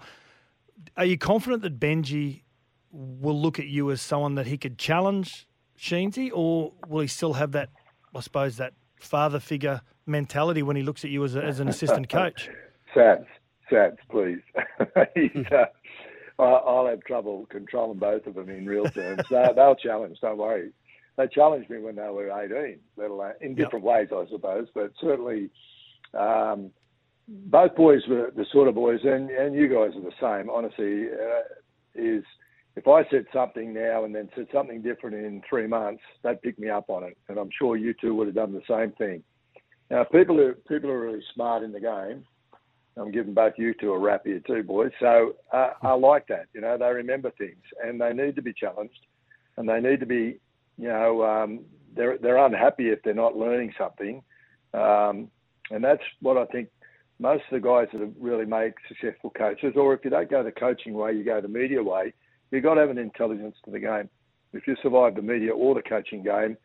[SPEAKER 4] are you confident that Benji will look at you as someone that he could challenge Sheensy, or will he still have that, I suppose, that father figure mentality when he looks at you as, a, as an assistant coach?
[SPEAKER 8] Sats, Sats, please. uh, I'll have trouble controlling both of them in real terms. they'll challenge, don't worry. They challenged me when they were 18, let alone in different yep. ways, I suppose, but certainly um, both boys were the sort of boys, and, and you guys are the same, honestly, uh, is – if I said something now and then said something different in three months, they'd pick me up on it, and I'm sure you two would have done the same thing. Now, people are people are really smart in the game. I'm giving both you two a rap here too, boys. So uh, I like that. You know, they remember things, and they need to be challenged, and they need to be, you know, um, they're they're unhappy if they're not learning something, um, and that's what I think. Most of the guys that have really made successful coaches, or if you don't go the coaching way, you go the media way you've got to have an intelligence to the game. If you survive the media or the coaching game,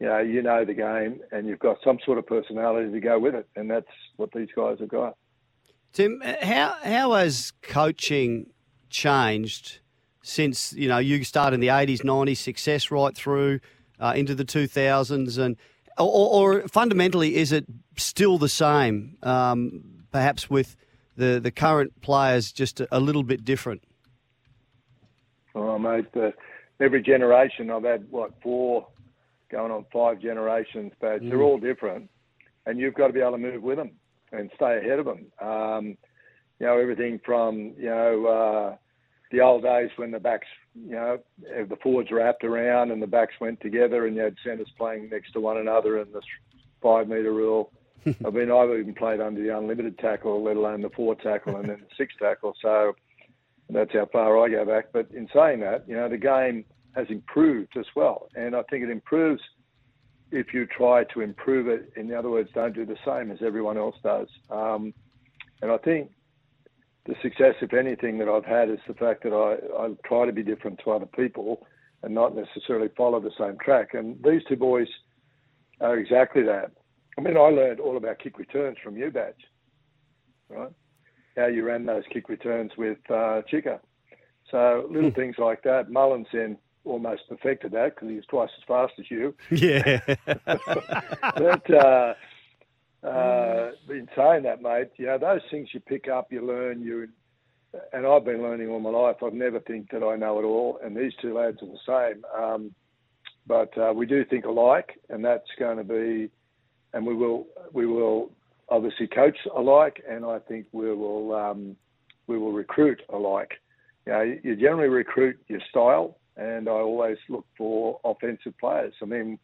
[SPEAKER 8] you know, you know the game and you've got some sort of personality to go with it. And that's what these guys have got.
[SPEAKER 9] Tim, how, how has coaching changed since, you know, you started in the 80s, 90s, success right through uh, into the 2000s? And or, or, fundamentally, is it still the same, um, perhaps with the, the current players just a, a little bit different?
[SPEAKER 8] Oh, mate, uh, every generation I've had what four, going on five generations, but mm. they're all different, and you've got to be able to move with them and stay ahead of them. Um, you know, everything from you know uh, the old days when the backs, you know, the forwards wrapped around and the backs went together, and you had centres playing next to one another, and the five metre rule. I mean, I've even played under the unlimited tackle, let alone the four tackle and then the six tackle. So that's how far I go back. But in saying that, you know, the game has improved as well. And I think it improves if you try to improve it. In other words, don't do the same as everyone else does. Um, and I think the success, if anything, that I've had is the fact that I, I try to be different to other people and not necessarily follow the same track. And these two boys are exactly that. I mean, I learned all about kick returns from you, Badge, right? How you ran those kick returns with uh, Chica. So little things like that. Mullins then almost perfected that because he's twice as fast as you.
[SPEAKER 9] Yeah.
[SPEAKER 8] but uh, uh, in saying that, mate, you know those things you pick up, you learn, you. And I've been learning all my life. I've never think that I know it all, and these two lads are the same. Um, but uh, we do think alike, and that's going to be, and we will we will obviously coach alike, and I think we will um, we will recruit alike. You know, you generally recruit your style, and I always look for offensive players. I mean,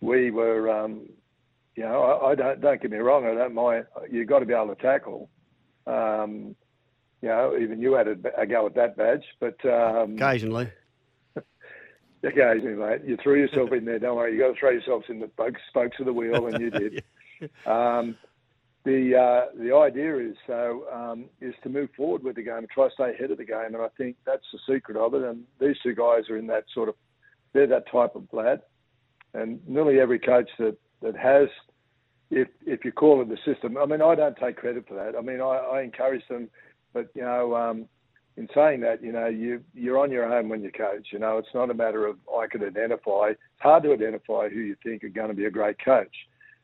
[SPEAKER 8] we were, um, you know, I, I, don't don't get me wrong, I don't mind. You've got to be able to tackle. Um, you know, even you had a, a go at that badge, but um,
[SPEAKER 9] Occasionally.
[SPEAKER 8] occasionally, mate, you threw yourself in there. Don't worry, you got to throw yourselves in the spokes, of the wheel, and you did. um, the uh, the idea is so um, is to move forward with the game and try to stay ahead of the game, and I think that's the secret of it. And these two guys are in that sort of they're that type of lad, and nearly every coach that that has, if if you call it the system, I mean I don't take credit for that. I mean I, I encourage them, but you know. Um, in saying that, you know, you you're on your own when you coach. You know, it's not a matter of I could identify. It's hard to identify who you think are going to be a great coach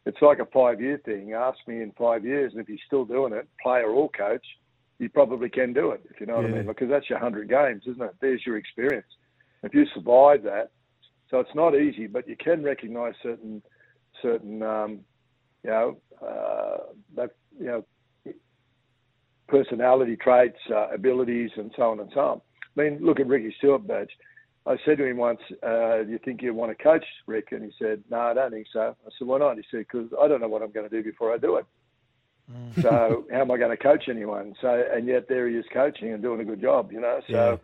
[SPEAKER 8] it's like a five year thing. Ask me in five years, and if you're still doing it, player or coach, you probably can do it, if you know what I mean. Because that's your 100 games, isn't it? There's your experience. If you survive that, so it's not easy, but you can recognise certain, certain, um, you know, uh, that, you know, personality traits, uh, abilities, and so on and so on. I mean, look at Ricky Stuart badge. I said to him once, uh, "Do you think you want to coach, Rick?" And he said, "No, I don't think so." I said, "Why not?" He said, "Because I don't know what I'm going to do before I do it. So how am I going to coach anyone?" So and yet there he is coaching and doing a good job, you know. So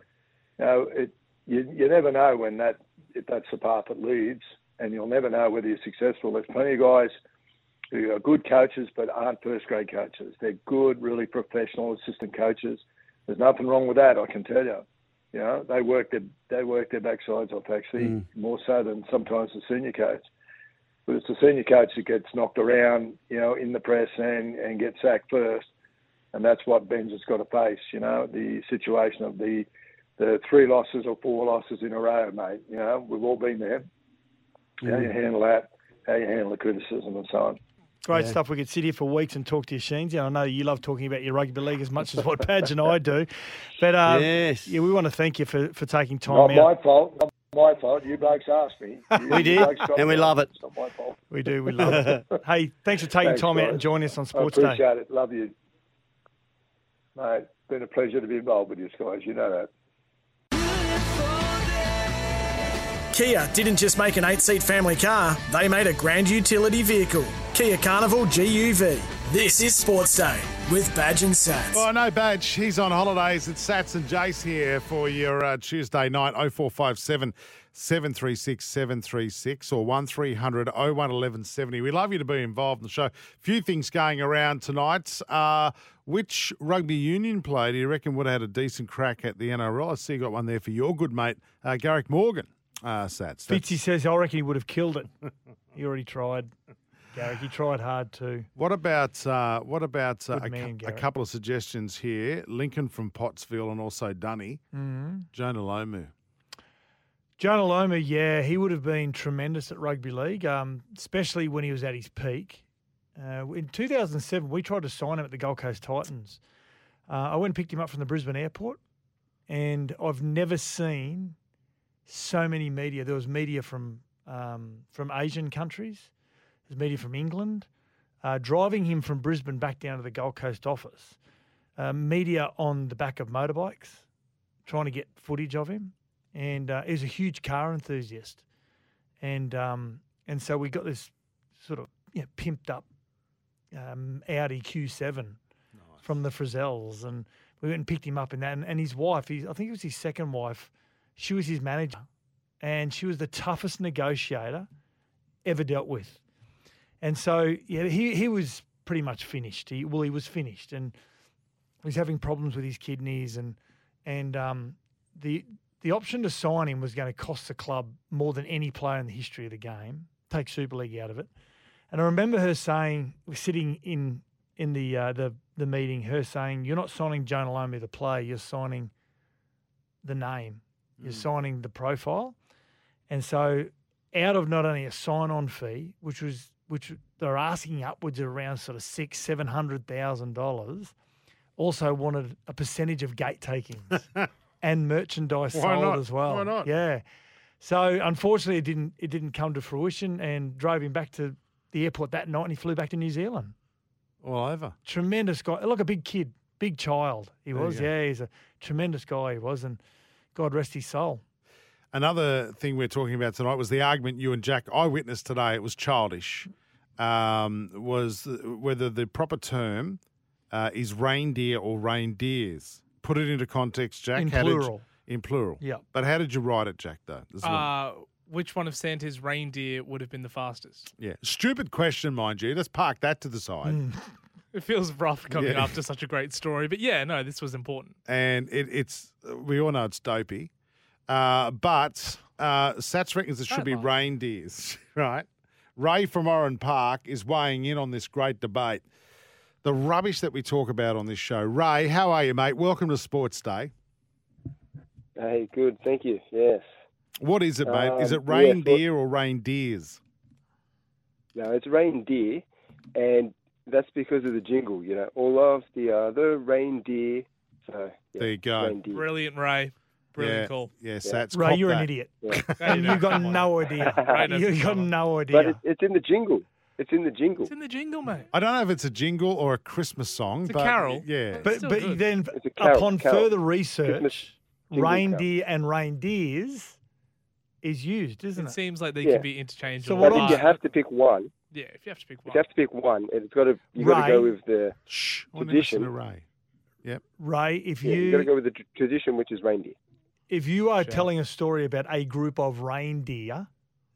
[SPEAKER 8] you know, it you you never know when that if that's the path that leads, and you'll never know whether you're successful. There's plenty of guys who are good coaches but aren't first grade coaches. They're good, really professional assistant coaches. There's nothing wrong with that, I can tell you. You know, they work their they work their backsides off actually mm. more so than sometimes the senior coach. But it's the senior coach that gets knocked around, you know, in the press and, and gets sacked first. And that's what Ben's has got to face, you know, the situation of the the three losses or four losses in a row, mate. You know, we've all been there. How mm. you handle that, how you handle the criticism and so on.
[SPEAKER 4] Great
[SPEAKER 8] Yeah.
[SPEAKER 4] stuff. We could sit here for weeks and talk to you, Sheens. And I know you love talking about your rugby league as much as what Badge and I do. But uh,
[SPEAKER 9] Yes.
[SPEAKER 4] yeah, we want to thank you for, for taking time
[SPEAKER 8] Not
[SPEAKER 4] out.
[SPEAKER 8] my fault. Not my fault. You blokes asked me. You-
[SPEAKER 9] We
[SPEAKER 8] you
[SPEAKER 9] did, and we
[SPEAKER 8] me.
[SPEAKER 9] love it.
[SPEAKER 8] It's not my fault.
[SPEAKER 4] We do. We love it. hey, thanks for taking
[SPEAKER 8] Thanks,
[SPEAKER 4] time out and joining us on Sports Day.
[SPEAKER 8] I appreciate it. Love you. Mate, it's been a pleasure to be involved with you guys. You know that.
[SPEAKER 2] Kia didn't just make an eight seat family car, they made a grand utility vehicle. Kia Carnival GUV. This is Sports Day with Badge and Sats.
[SPEAKER 3] Well, no badge. He's on holidays. It's Sats and Jace here for your uh, Tuesday night 0457 736 736 or 1300 01 1170. We'd love you to be involved in the show. A Few things going around tonight. Uh, which rugby union player do you reckon would have had a decent crack at the NRL? I see you got one there for your good mate, uh, Garrick Morgan. Uh, Sats. That's-
[SPEAKER 4] Fitzy says, I reckon he would have killed it. he already tried. Garrick, he tried hard too.
[SPEAKER 3] What about uh, what about uh, a,
[SPEAKER 4] man,
[SPEAKER 3] a couple of suggestions here? Lincoln from Pottsville and also Dunny.
[SPEAKER 4] Mhm.
[SPEAKER 3] Jonah Lomu.
[SPEAKER 4] Jonah Lomu, yeah, he would have been tremendous at rugby league, um, especially when he was at his peak. Uh, in 2007, we tried to sign him at the Gold Coast Titans. Uh, I went and picked him up from the Brisbane airport, and I've never seen so many media. There was media from um, from Asian countries, there's media from England, uh, driving him from Brisbane back down to the Gold Coast office. Uh, media on the back of motorbikes, trying to get footage of him and uh, he was a huge car enthusiast, and um, and so we got this sort of you know, pimped up um, Audi Q7 from the Frizzels, and we went and picked him up in that. And, and his wife, he, I think it was his second wife, she was his manager, and she was the toughest negotiator ever dealt with. And so, yeah, he, he was pretty much finished. He, well, he was finished, and he was having problems with his kidneys, and and um, the the option to sign him was going to cost the club more than any player in the history of the game. Take Super League out of it. And I remember her saying, we're sitting in in the uh, the the meeting, her saying, "You're not signing Jonah Lomu the player. You're signing the name. You're signing the profile." And so, out of not only a sign-on fee, which was which they're asking upwards of around sort of six, seven hundred thousand dollars, also wanted a percentage of gate takings and merchandise
[SPEAKER 3] Why
[SPEAKER 4] sold
[SPEAKER 3] not?
[SPEAKER 4] as well.
[SPEAKER 3] Why not?
[SPEAKER 4] Yeah. So unfortunately, it didn't it didn't come to fruition, and drove him back to the airport that night, and he flew back to New Zealand.
[SPEAKER 3] All over.
[SPEAKER 4] Tremendous guy, like a big kid, big child. He
[SPEAKER 3] There
[SPEAKER 4] was. Yeah, he's a tremendous guy. He was, and God rest his soul.
[SPEAKER 3] Another thing we're talking about tonight was the argument you and Jack I witnessed today. It was childish. Um, was whether the proper term uh, is reindeer or reindeers. Put it into context, Jack.
[SPEAKER 4] In
[SPEAKER 3] How did you-
[SPEAKER 4] plural.
[SPEAKER 3] in plural.
[SPEAKER 7] Yep.
[SPEAKER 3] But how did you write it, Jack? Though. This is what-
[SPEAKER 7] Uh, which one of Santa's reindeer would have been the fastest?
[SPEAKER 3] yeah. Stupid question, mind you. Let's park that to the side.
[SPEAKER 4] Hmm.
[SPEAKER 7] It feels rough coming
[SPEAKER 3] Yeah.
[SPEAKER 7] after such a great story, but yeah, no, this was important.
[SPEAKER 3] and it, it's we all know it's dopey. Uh, but uh, Sats reckons it should be reindeers, right? Ray from Oran Park is weighing in on this great debate. The rubbish that we talk about on this show. Ray, how are you, mate? Welcome to Sports Day.
[SPEAKER 10] Hey, good. Thank you. Yes.
[SPEAKER 3] What is it, mate? is
[SPEAKER 10] Um,
[SPEAKER 3] it
[SPEAKER 10] yeah,
[SPEAKER 3] reindeer or reindeers?
[SPEAKER 10] No, it's reindeer, and that's because of the jingle. You know, all of the other reindeer. So yeah,
[SPEAKER 3] There you go.
[SPEAKER 10] Reindeer.
[SPEAKER 7] Brilliant, Ray. Brilliant
[SPEAKER 3] yeah,
[SPEAKER 7] call.
[SPEAKER 3] Yeah, Sats.
[SPEAKER 4] Ray, you're an idiot,
[SPEAKER 10] Yeah.
[SPEAKER 4] and you got no idea.
[SPEAKER 7] Ray doesn't
[SPEAKER 4] you got
[SPEAKER 7] know.
[SPEAKER 4] no
[SPEAKER 10] But
[SPEAKER 4] idea.
[SPEAKER 10] it, it's in the jingle. It's in the jingle.
[SPEAKER 7] It's in the jingle, mate.
[SPEAKER 3] I don't know if it's a jingle or a Christmas song.
[SPEAKER 7] It's a
[SPEAKER 3] but
[SPEAKER 7] carol.
[SPEAKER 3] Yeah.
[SPEAKER 4] But
[SPEAKER 7] Still
[SPEAKER 4] but
[SPEAKER 7] good.
[SPEAKER 4] then,
[SPEAKER 10] carol,
[SPEAKER 4] upon
[SPEAKER 10] carol.
[SPEAKER 4] further research,
[SPEAKER 10] jingle
[SPEAKER 4] reindeer and reindeers is used, isn't
[SPEAKER 7] It
[SPEAKER 4] it?
[SPEAKER 7] seems like they
[SPEAKER 10] Yeah.
[SPEAKER 7] can be interchangeable.
[SPEAKER 4] So what
[SPEAKER 10] But if you have to pick one,
[SPEAKER 7] yeah, if you have to pick
[SPEAKER 10] if
[SPEAKER 7] one.
[SPEAKER 10] you have to pick one, it's got to you got to go with the
[SPEAKER 3] Shh. I wanna listen
[SPEAKER 10] tradition.
[SPEAKER 3] to Ray. Yep.
[SPEAKER 4] Ray, if
[SPEAKER 10] yeah, you got to go with the tr- tradition, which is reindeer.
[SPEAKER 4] If you are
[SPEAKER 7] Sure.
[SPEAKER 4] telling a story about a group of reindeer,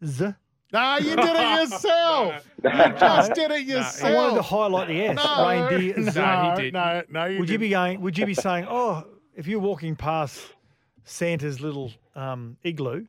[SPEAKER 4] z,
[SPEAKER 3] No, you did it yourself.
[SPEAKER 10] No.
[SPEAKER 3] You just did it
[SPEAKER 4] I
[SPEAKER 3] yourself.
[SPEAKER 4] wanted to highlight the S.
[SPEAKER 3] No,
[SPEAKER 4] reindeer,
[SPEAKER 3] no,
[SPEAKER 4] z.
[SPEAKER 7] No, he didn't.
[SPEAKER 3] No, no, you
[SPEAKER 4] would you
[SPEAKER 3] didn't.
[SPEAKER 4] be going? Would you be saying, oh, if you're walking past Santa's little um, igloo,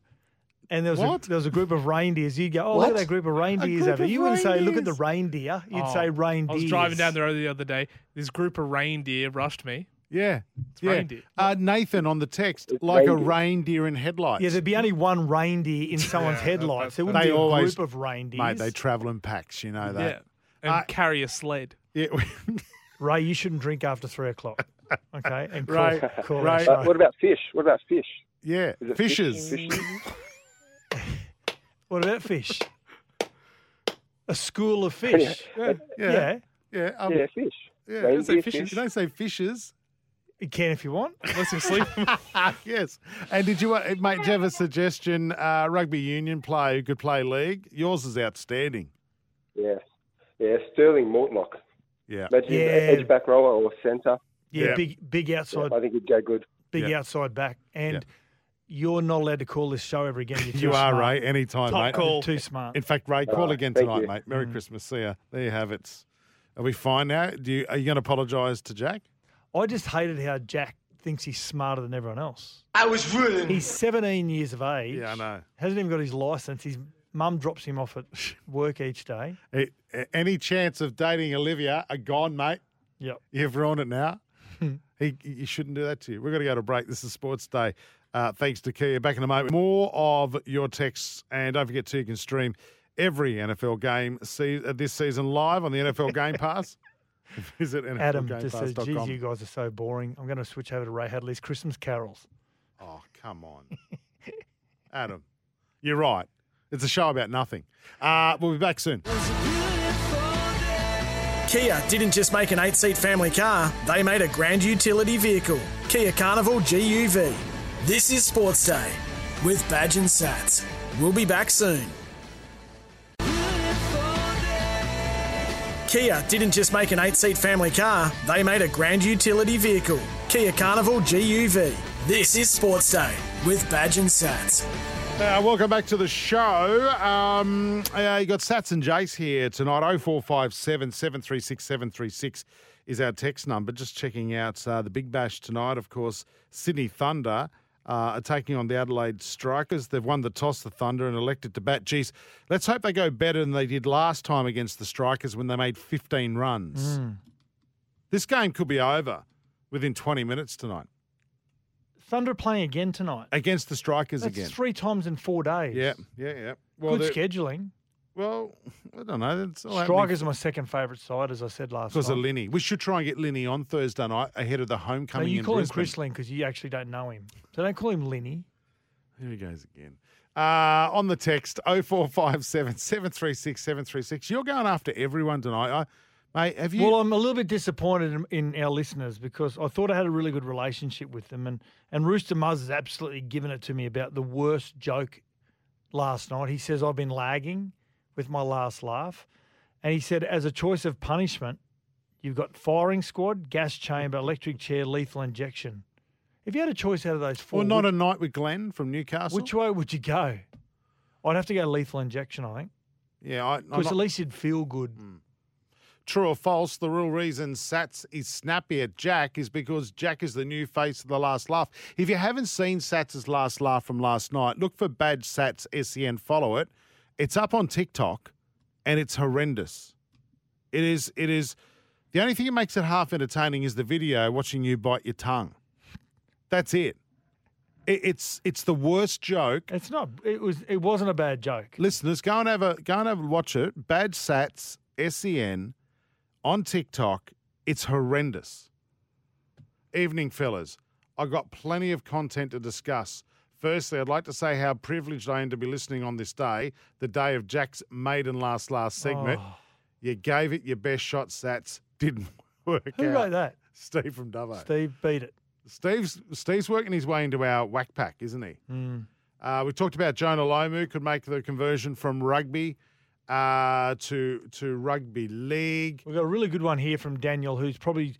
[SPEAKER 4] and there was
[SPEAKER 3] What?
[SPEAKER 4] a, there was a group of reindeers, you'd go, oh, look at that group of reindeers over there. You wouldn't say, look at the reindeer. You'd
[SPEAKER 7] Oh,
[SPEAKER 4] say
[SPEAKER 7] reindeer.
[SPEAKER 4] I
[SPEAKER 7] was driving down the road the other day. This group of reindeer rushed me.
[SPEAKER 3] Yeah. yeah.
[SPEAKER 7] reindeer.
[SPEAKER 3] Uh, Nathan on the text,
[SPEAKER 10] It's
[SPEAKER 3] like a
[SPEAKER 10] reindeer.
[SPEAKER 3] reindeer in headlights.
[SPEAKER 4] Yeah, there'd be only one reindeer in someone's
[SPEAKER 7] Yeah,
[SPEAKER 4] headlights. There wouldn't
[SPEAKER 3] They
[SPEAKER 4] be a
[SPEAKER 3] always-
[SPEAKER 4] group of reindeers.
[SPEAKER 3] Mate, they travel in packs, you know that. Yeah.
[SPEAKER 7] And
[SPEAKER 3] Uh,
[SPEAKER 7] carry a sled.
[SPEAKER 3] Yeah.
[SPEAKER 4] Ray, you shouldn't drink after three o'clock. Okay, and call,
[SPEAKER 3] Right,
[SPEAKER 4] call
[SPEAKER 3] right.
[SPEAKER 4] our
[SPEAKER 10] Uh,
[SPEAKER 4] show.
[SPEAKER 10] what about fish? What about fish?
[SPEAKER 3] yeah.
[SPEAKER 10] Is it fish?
[SPEAKER 3] Fishes.
[SPEAKER 10] Fish?
[SPEAKER 4] What about fish? A school of fish.
[SPEAKER 3] Yeah.
[SPEAKER 4] yeah.
[SPEAKER 3] Yeah. Yeah. um,
[SPEAKER 10] Yeah, fish.
[SPEAKER 3] yeah.
[SPEAKER 10] Reindeer
[SPEAKER 7] say
[SPEAKER 10] fish.
[SPEAKER 7] fishes.
[SPEAKER 3] You don't say fishes.
[SPEAKER 4] You can if you want.
[SPEAKER 7] Unless you're sleeping.
[SPEAKER 3] yes. And did you, uh, mate, do you have a suggestion? Uh, rugby union player who could play league? Yours is outstanding.
[SPEAKER 10] Yeah, yeah. Sterling Mortlock.
[SPEAKER 3] Yeah.
[SPEAKER 10] Imagine
[SPEAKER 4] Yeah.
[SPEAKER 10] edge back rower or centre.
[SPEAKER 4] Yeah,
[SPEAKER 3] Yeah.
[SPEAKER 4] big big
[SPEAKER 10] Yeah,
[SPEAKER 4] outside
[SPEAKER 10] I think he'd go good.
[SPEAKER 4] big
[SPEAKER 3] Yeah.
[SPEAKER 4] outside back. And
[SPEAKER 3] Yeah.
[SPEAKER 4] you're not allowed to call this show ever again. You're too
[SPEAKER 3] You are. Ray. Anytime,
[SPEAKER 7] Top
[SPEAKER 3] mate.
[SPEAKER 7] call.
[SPEAKER 4] You're too smart.
[SPEAKER 3] In fact, Ray, call
[SPEAKER 10] right,
[SPEAKER 3] again
[SPEAKER 10] thank
[SPEAKER 3] tonight,
[SPEAKER 10] you.
[SPEAKER 3] mate. Merry Christmas. See ya. There you have it. Are we fine now? Do you, are you going to apologise to Jack?
[SPEAKER 4] I just hated how Jack thinks he's smarter than everyone else.
[SPEAKER 5] I was ruined.
[SPEAKER 4] He's 17 years of age.
[SPEAKER 3] Yeah, I know.
[SPEAKER 4] Hasn't even got his license. His mum drops him off at work each day.
[SPEAKER 3] Eh, any chance of dating Olivia are gone, mate.
[SPEAKER 4] Yep.
[SPEAKER 3] You've ruined it now. he, you shouldn't do that to you. We've got to go to break. This is Sports Day. Uh, thanks to Kia. Back in a moment. More of your texts. And don't forget, too, you can stream every NFL game see, uh, this season live on the NFL Game Pass. Visit
[SPEAKER 4] Adam just says, geez, you guys are so boring. I'm going to switch over to Ray Hadley's Christmas carols.
[SPEAKER 3] Oh, come on. Adam, you're right. It's a show about nothing. Uh, we'll be back soon.
[SPEAKER 2] Kia didn't just make an eight seat family car, they made a grand utility vehicle. Kia Carnival GUV. This is Sports Day with Badge and Sats. We'll be back soon. Kia didn't just make an eight seat family car, they made a grand utility vehicle. Kia Carnival GUV. This is Sports Day with Badge and Sats.
[SPEAKER 3] Uh, welcome back to the show. Um, uh, you got Sats and Jace here tonight. 0457 736 736 is our text number. Just checking out uh, the Big Bash tonight. Of course, Sydney Thunder uh, are taking on the Adelaide Strikers. They've won the toss, the Thunder, and elected to bat. Geez, let's hope they go better than they did last time against the Strikers when they made 15 runs.
[SPEAKER 4] Mm.
[SPEAKER 3] This game could be over within 20 minutes tonight
[SPEAKER 4] Thunder playing again tonight.
[SPEAKER 3] against the Strikers
[SPEAKER 4] That's
[SPEAKER 3] again.
[SPEAKER 4] three times in four days.
[SPEAKER 3] Yeah, yeah, yeah.
[SPEAKER 4] Good scheduling.
[SPEAKER 3] Well, I don't know. It's all
[SPEAKER 4] Strikers are my second favourite side, as I said last night.
[SPEAKER 3] because of Linny. We should try and get Linny on Thursday night ahead of the
[SPEAKER 4] No,
[SPEAKER 3] homecoming
[SPEAKER 4] you
[SPEAKER 3] in
[SPEAKER 4] call him
[SPEAKER 3] Brisbane.
[SPEAKER 4] Because you actually don't know him. So don't call him Linny.
[SPEAKER 3] Here he goes again. Uh, on the text 0457 736 736. You're going after everyone tonight. I, mate, have you?
[SPEAKER 4] Well, I'm a little bit disappointed in, in our listeners because I thought I had a really good relationship with them, and and Rooster Muzz has absolutely given it to me about the worst joke last night. He says I've been lagging with my last laugh, and he said as a choice of punishment, you've got firing squad, gas chamber, electric chair, lethal injection. If you had a choice out of those four,
[SPEAKER 3] well, not
[SPEAKER 4] which,
[SPEAKER 3] a night with Glenn from Newcastle.
[SPEAKER 4] which way would you go? I'd have to go lethal injection, I think,
[SPEAKER 3] yeah,
[SPEAKER 4] because at least you'd feel good. Hmm.
[SPEAKER 3] True or false, the real reason Sats is snappy at Jack is because Jack is the new face of the last laugh. If you haven't seen Sats' last laugh from last night, look for Badge Sats SEN, follow it. It's up on TikTok and it's horrendous. It is, it is, the only thing that makes it half entertaining is the video watching you bite your tongue. That's it. it it's, it's the worst joke.
[SPEAKER 4] It's not. It was. It wasn't a bad joke.
[SPEAKER 3] Listeners, go and have a go and have a watch it. Bad Sats SEN on TikTok. It's horrendous. Evening, fellas. I've got plenty of content to discuss. Firstly, I'd like to say how privileged I am to be listening on this day, the day of Jack's maiden last last segment.
[SPEAKER 4] Oh.
[SPEAKER 3] You gave it your best shot, Sats. Didn't work
[SPEAKER 4] Who
[SPEAKER 3] out.
[SPEAKER 4] wrote that?
[SPEAKER 3] Steve from Dubbo.
[SPEAKER 4] Steve beat it.
[SPEAKER 3] Steve's Steve's working his way into our whack pack, isn't he?
[SPEAKER 4] Mm.
[SPEAKER 3] Uh, we talked about Jonah Lomu could make the conversion from rugby uh, to to rugby league.
[SPEAKER 4] We've got a really good one here from Daniel, who's probably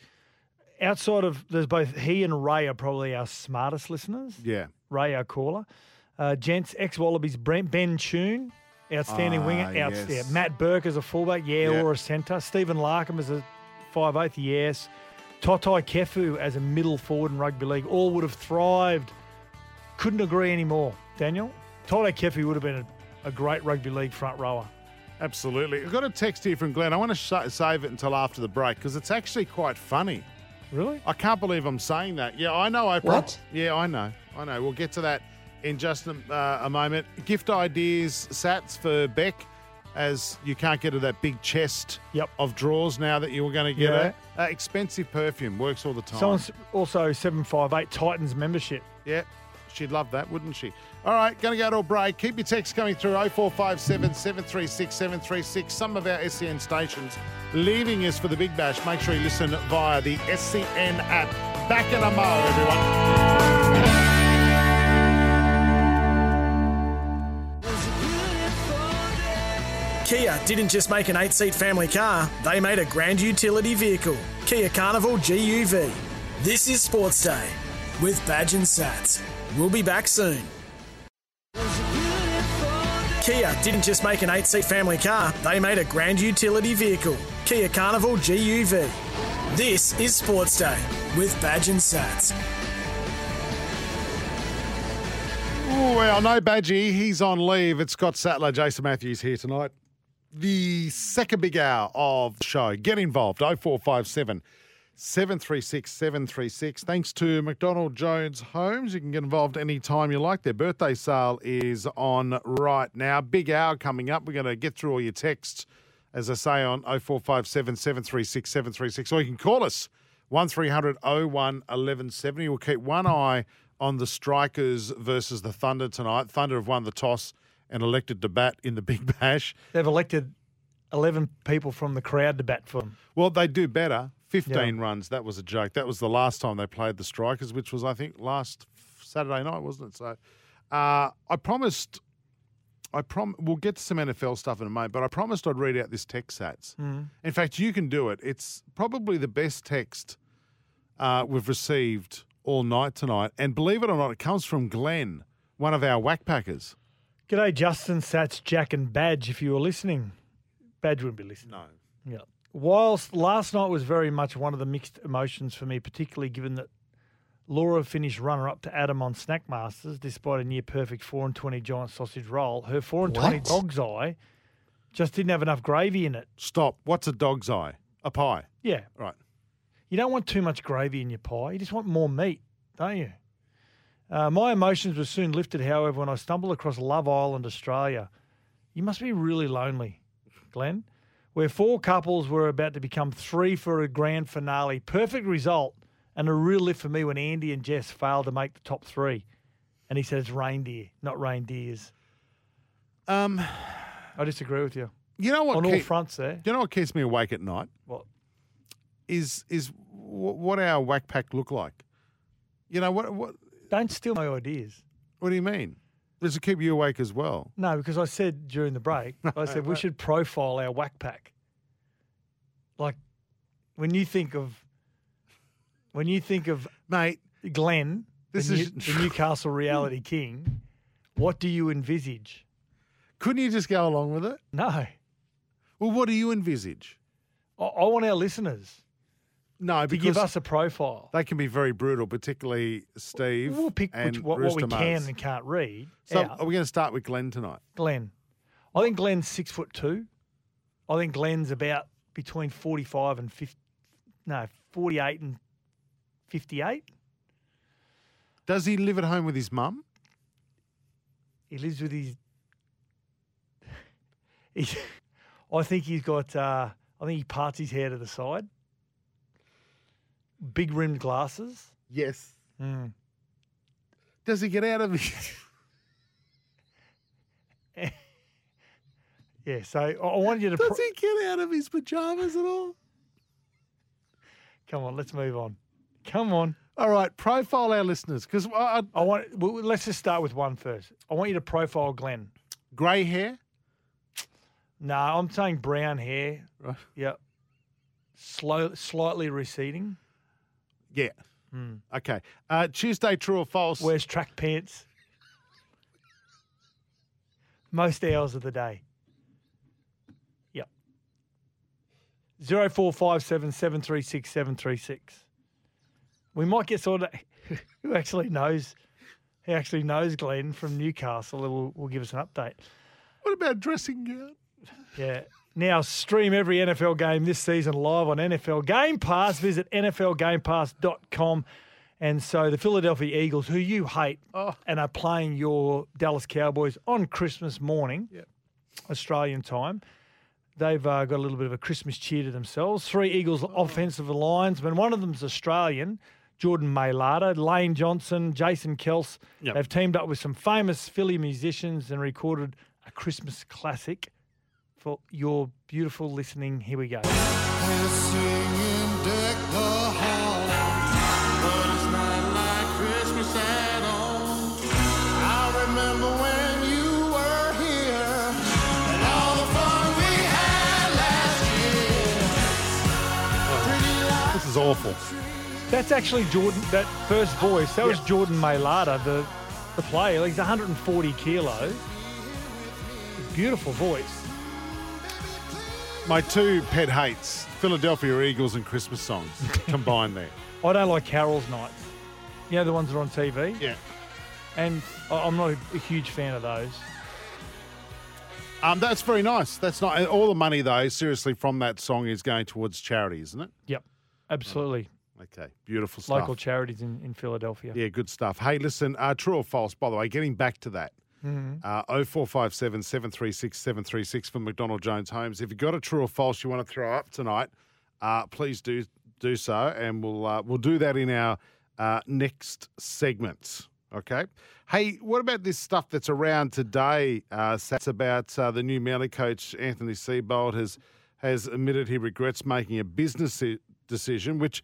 [SPEAKER 4] outside of. There's both he and Ray are probably our smartest listeners.
[SPEAKER 3] Yeah.
[SPEAKER 4] Ray, our caller. Uh, Gents, ex Wallabies, Brent Ben Tune, outstanding
[SPEAKER 3] Ah,
[SPEAKER 4] winger.
[SPEAKER 3] yes.
[SPEAKER 4] Outstanding. Matt Burke as a fullback, yeah,
[SPEAKER 3] Yeah.
[SPEAKER 4] or a centre. Stephen Larkham as a five eighth, yes. Toutai Kefu as a middle forward in rugby league. All would have thrived. Couldn't agree anymore. Daniel, Toutai Kefu would have been a, a great rugby league front rower.
[SPEAKER 3] Absolutely. I've got a text here from Glenn. I want to sh- save it until after the break because it's actually quite funny.
[SPEAKER 4] Really?
[SPEAKER 3] I can't believe I'm saying that. Yeah, I know. I
[SPEAKER 4] What?
[SPEAKER 3] Yeah, I know. I know. We'll get to that in just a, uh, a moment. Gift ideas, Sats for Beck, as you can't get to that big chest
[SPEAKER 4] Yep.
[SPEAKER 3] of drawers now that you were going to get
[SPEAKER 4] Yeah.
[SPEAKER 3] it. Uh, expensive perfume works all the time.
[SPEAKER 4] Someone's also 758 Titans membership.
[SPEAKER 3] Yeah, she'd love that, wouldn't she? All right, going to go to a break. Keep your texts coming through 0457 736 736. Some of our SEN stations leaving us for the Big Bash. Make sure you listen via the SEN app. Back in a mo, everyone.
[SPEAKER 2] Kia didn't just make an eight seat family car, they made a grand utility vehicle. Kia Carnival GUV. This is Sports Day with Badge and Sats. We'll be back soon. Kia didn't just make an eight seat family car, they made a grand utility vehicle. Kia Carnival GUV. This is Sports Day with Badge and Sats.
[SPEAKER 3] Oh, well, no Badgie. He's on leave. It's Scott Sattler, Jason Matthews here tonight. The second big hour of the show. Get involved. 0457 736 736. Thanks to McDonald Jones Homes. You can get involved anytime you like. Their birthday sale is on right now. Big hour coming up. We're going to get through all your texts, as I say, on 0457 736 736. Or you can call us 1300 01 1170. We'll keep one eye on the Strikers versus the Thunder tonight. Thunder have won the toss and elected to bat in the Big Bash.
[SPEAKER 4] They've elected 11 people from the crowd to bat for them.
[SPEAKER 3] Well, they do better. 15
[SPEAKER 4] Yeah.
[SPEAKER 3] runs. That was a joke. That was the last time they played the Strikers, which was, I think, last Saturday night, wasn't it? So uh, I promised. I prom. We'll get to some NFL stuff in a moment, but I promised I'd read out this text sats.
[SPEAKER 4] Mm.
[SPEAKER 3] In fact, you can do it. It's probably the best text uh, we've received all night tonight, and believe it or not, it comes from Glenn, one of our whack packers.
[SPEAKER 4] G'day, Justin, Sats, Jack, and Badge. If you were listening, Badge wouldn't be listening.
[SPEAKER 3] No.
[SPEAKER 4] Yeah. Whilst last night was very much one of the mixed emotions for me, particularly given that Laura finished runner up to Adam on Snack Masters despite a near perfect 4 and 20 giant sausage roll. Her 4 and 20 dog's eye just didn't have enough gravy in it.
[SPEAKER 3] Stop. What's a dog's eye? A pie.
[SPEAKER 4] Yeah.
[SPEAKER 3] Right.
[SPEAKER 4] You don't want too much gravy in your pie. You just want more meat, don't you? Uh, my emotions were soon lifted, however, when I stumbled across Love Island, Australia. You must be really lonely, Glenn, where four couples were about to become three for a grand finale. Perfect result and a real lift for me when Andy and Jess failed to make the top three. And he said it's reindeer, not reindeers.
[SPEAKER 3] Um,
[SPEAKER 4] I disagree with you.
[SPEAKER 3] You know what?
[SPEAKER 4] On all fronts there.
[SPEAKER 3] You know what keeps me awake at night?
[SPEAKER 4] What?
[SPEAKER 3] Is is wh- what our whack pack look like? You know what? What?
[SPEAKER 4] Don't steal my ideas.
[SPEAKER 3] What do you mean? Does it keep you awake as well?
[SPEAKER 4] No, because I said during the break, I said we should profile our whack pack. Like when you think of when you think of
[SPEAKER 3] mate
[SPEAKER 4] Glenn,
[SPEAKER 3] this
[SPEAKER 4] the,
[SPEAKER 3] is-
[SPEAKER 4] New- the Newcastle reality king, what do you envisage?
[SPEAKER 3] Couldn't you just go along with it?
[SPEAKER 4] No.
[SPEAKER 3] Well, what do you envisage?
[SPEAKER 4] I, I want our listeners
[SPEAKER 3] No,
[SPEAKER 4] to give us a profile.
[SPEAKER 3] they can be very brutal, particularly Steve.
[SPEAKER 4] We'll pick which, what, what we can and can't read.
[SPEAKER 3] So,
[SPEAKER 4] out.
[SPEAKER 3] are we going to start with Glenn tonight?
[SPEAKER 4] Glenn. I think Glenn's six foot two. I think Glenn's about between forty five and fifty. No, forty eight and fifty eight.
[SPEAKER 3] Does he live at home with his mum?
[SPEAKER 4] He lives with his. He, I think he's got. Uh, I think he parts his hair to the side. Big rimmed glasses.
[SPEAKER 3] Yes.
[SPEAKER 4] Mm.
[SPEAKER 3] Does he get out of his?
[SPEAKER 4] Yeah, so I I want you to.
[SPEAKER 3] Does
[SPEAKER 4] pro-
[SPEAKER 3] he get out of his pajamas at all?
[SPEAKER 4] Come on, let's move on. Come on.
[SPEAKER 3] All right, profile our listeners because I,
[SPEAKER 4] I want. Well, let's just start with one first. I want you to profile Glenn.
[SPEAKER 3] grey hair.
[SPEAKER 4] No, I'm saying brown hair.
[SPEAKER 3] Right.
[SPEAKER 4] Yep. Slow, slightly receding.
[SPEAKER 3] Yeah.
[SPEAKER 4] Hmm.
[SPEAKER 3] Okay. Uh, Tuesday, true or false?
[SPEAKER 4] Wears track pants. Most hours of the day. Yep. Zero four five seven seven three six seven three six. We might get sort of who actually knows who actually knows Glenn from Newcastle. Will will give us an update.
[SPEAKER 3] What about dressing gown?
[SPEAKER 4] Yeah. Now stream every NFL game this season live on NFL Game Pass. Visit NFLGamePass.com. And so the Philadelphia Eagles, who you hate and are playing your Dallas Cowboys on Christmas morning, Australian time, they've uh, got a little bit of a Christmas cheer to themselves. Three Eagles offensive linesmen. One of them's Australian, Jordan Mailata, Lane Johnson, Jason Kelce.
[SPEAKER 3] Yep.
[SPEAKER 4] They've teamed up with some famous Philly musicians and recorded a Christmas classic for your beautiful listening. Here we go.
[SPEAKER 3] This is awful.
[SPEAKER 4] That's actually Jordan. That first voice. That was Jordan Mailata, the the player. He's 140 kilos. Beautiful voice.
[SPEAKER 3] My two pet hates Philadelphia Eagles and Christmas songs combined there.
[SPEAKER 4] I don't like Carol's nights. You know the ones that are on TV.
[SPEAKER 3] Yeah.
[SPEAKER 4] And I- I'm not a, a huge fan of those.
[SPEAKER 3] Um, that's very nice. That's not all the money though. Seriously, from that song is going towards charity, isn't it?
[SPEAKER 4] Yep. Absolutely.
[SPEAKER 3] Okay, beautiful stuff.
[SPEAKER 4] Local charities in, in Philadelphia.
[SPEAKER 3] Yeah, good stuff. Hey, listen, uh, true or false? By the way, getting back to that.
[SPEAKER 4] Mhm.
[SPEAKER 3] Uh, 0457 736 736 from McDonald Jones Homes. If you've got a true or false you want to throw up tonight, uh, please do do so, and we'll uh, we'll do that in our uh, next segment. Okay. Hey, what about this stuff that's around today? Uh, that's about uh, the new Manly coach Anthony Seibold has has admitted he regrets making a business decision, which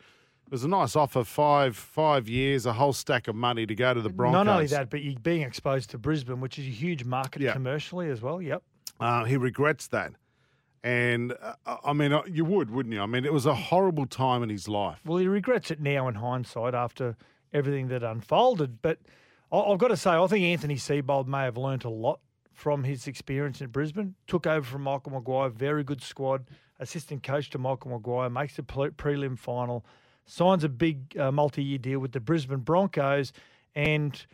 [SPEAKER 3] was a nice offer five five years, a whole stack of money to go to the Broncos.
[SPEAKER 4] Not only that, but you're being exposed to Brisbane, which is a huge market
[SPEAKER 3] Yeah.
[SPEAKER 4] commercially as well. Yep.
[SPEAKER 3] Uh, he regrets that. And uh, I mean, uh, you would, wouldn't you? I mean, it was a horrible time in his life.
[SPEAKER 4] Well, he regrets it now in hindsight after everything that unfolded. But I- I've got to say, I think Anthony Seibold may have learnt a lot from his experience in Brisbane. Took over from Michael Maguire, very good squad. Assistant coach to Michael Maguire, makes the pre- prelim final, signs a big uh, multi-year deal with the Brisbane Broncos, and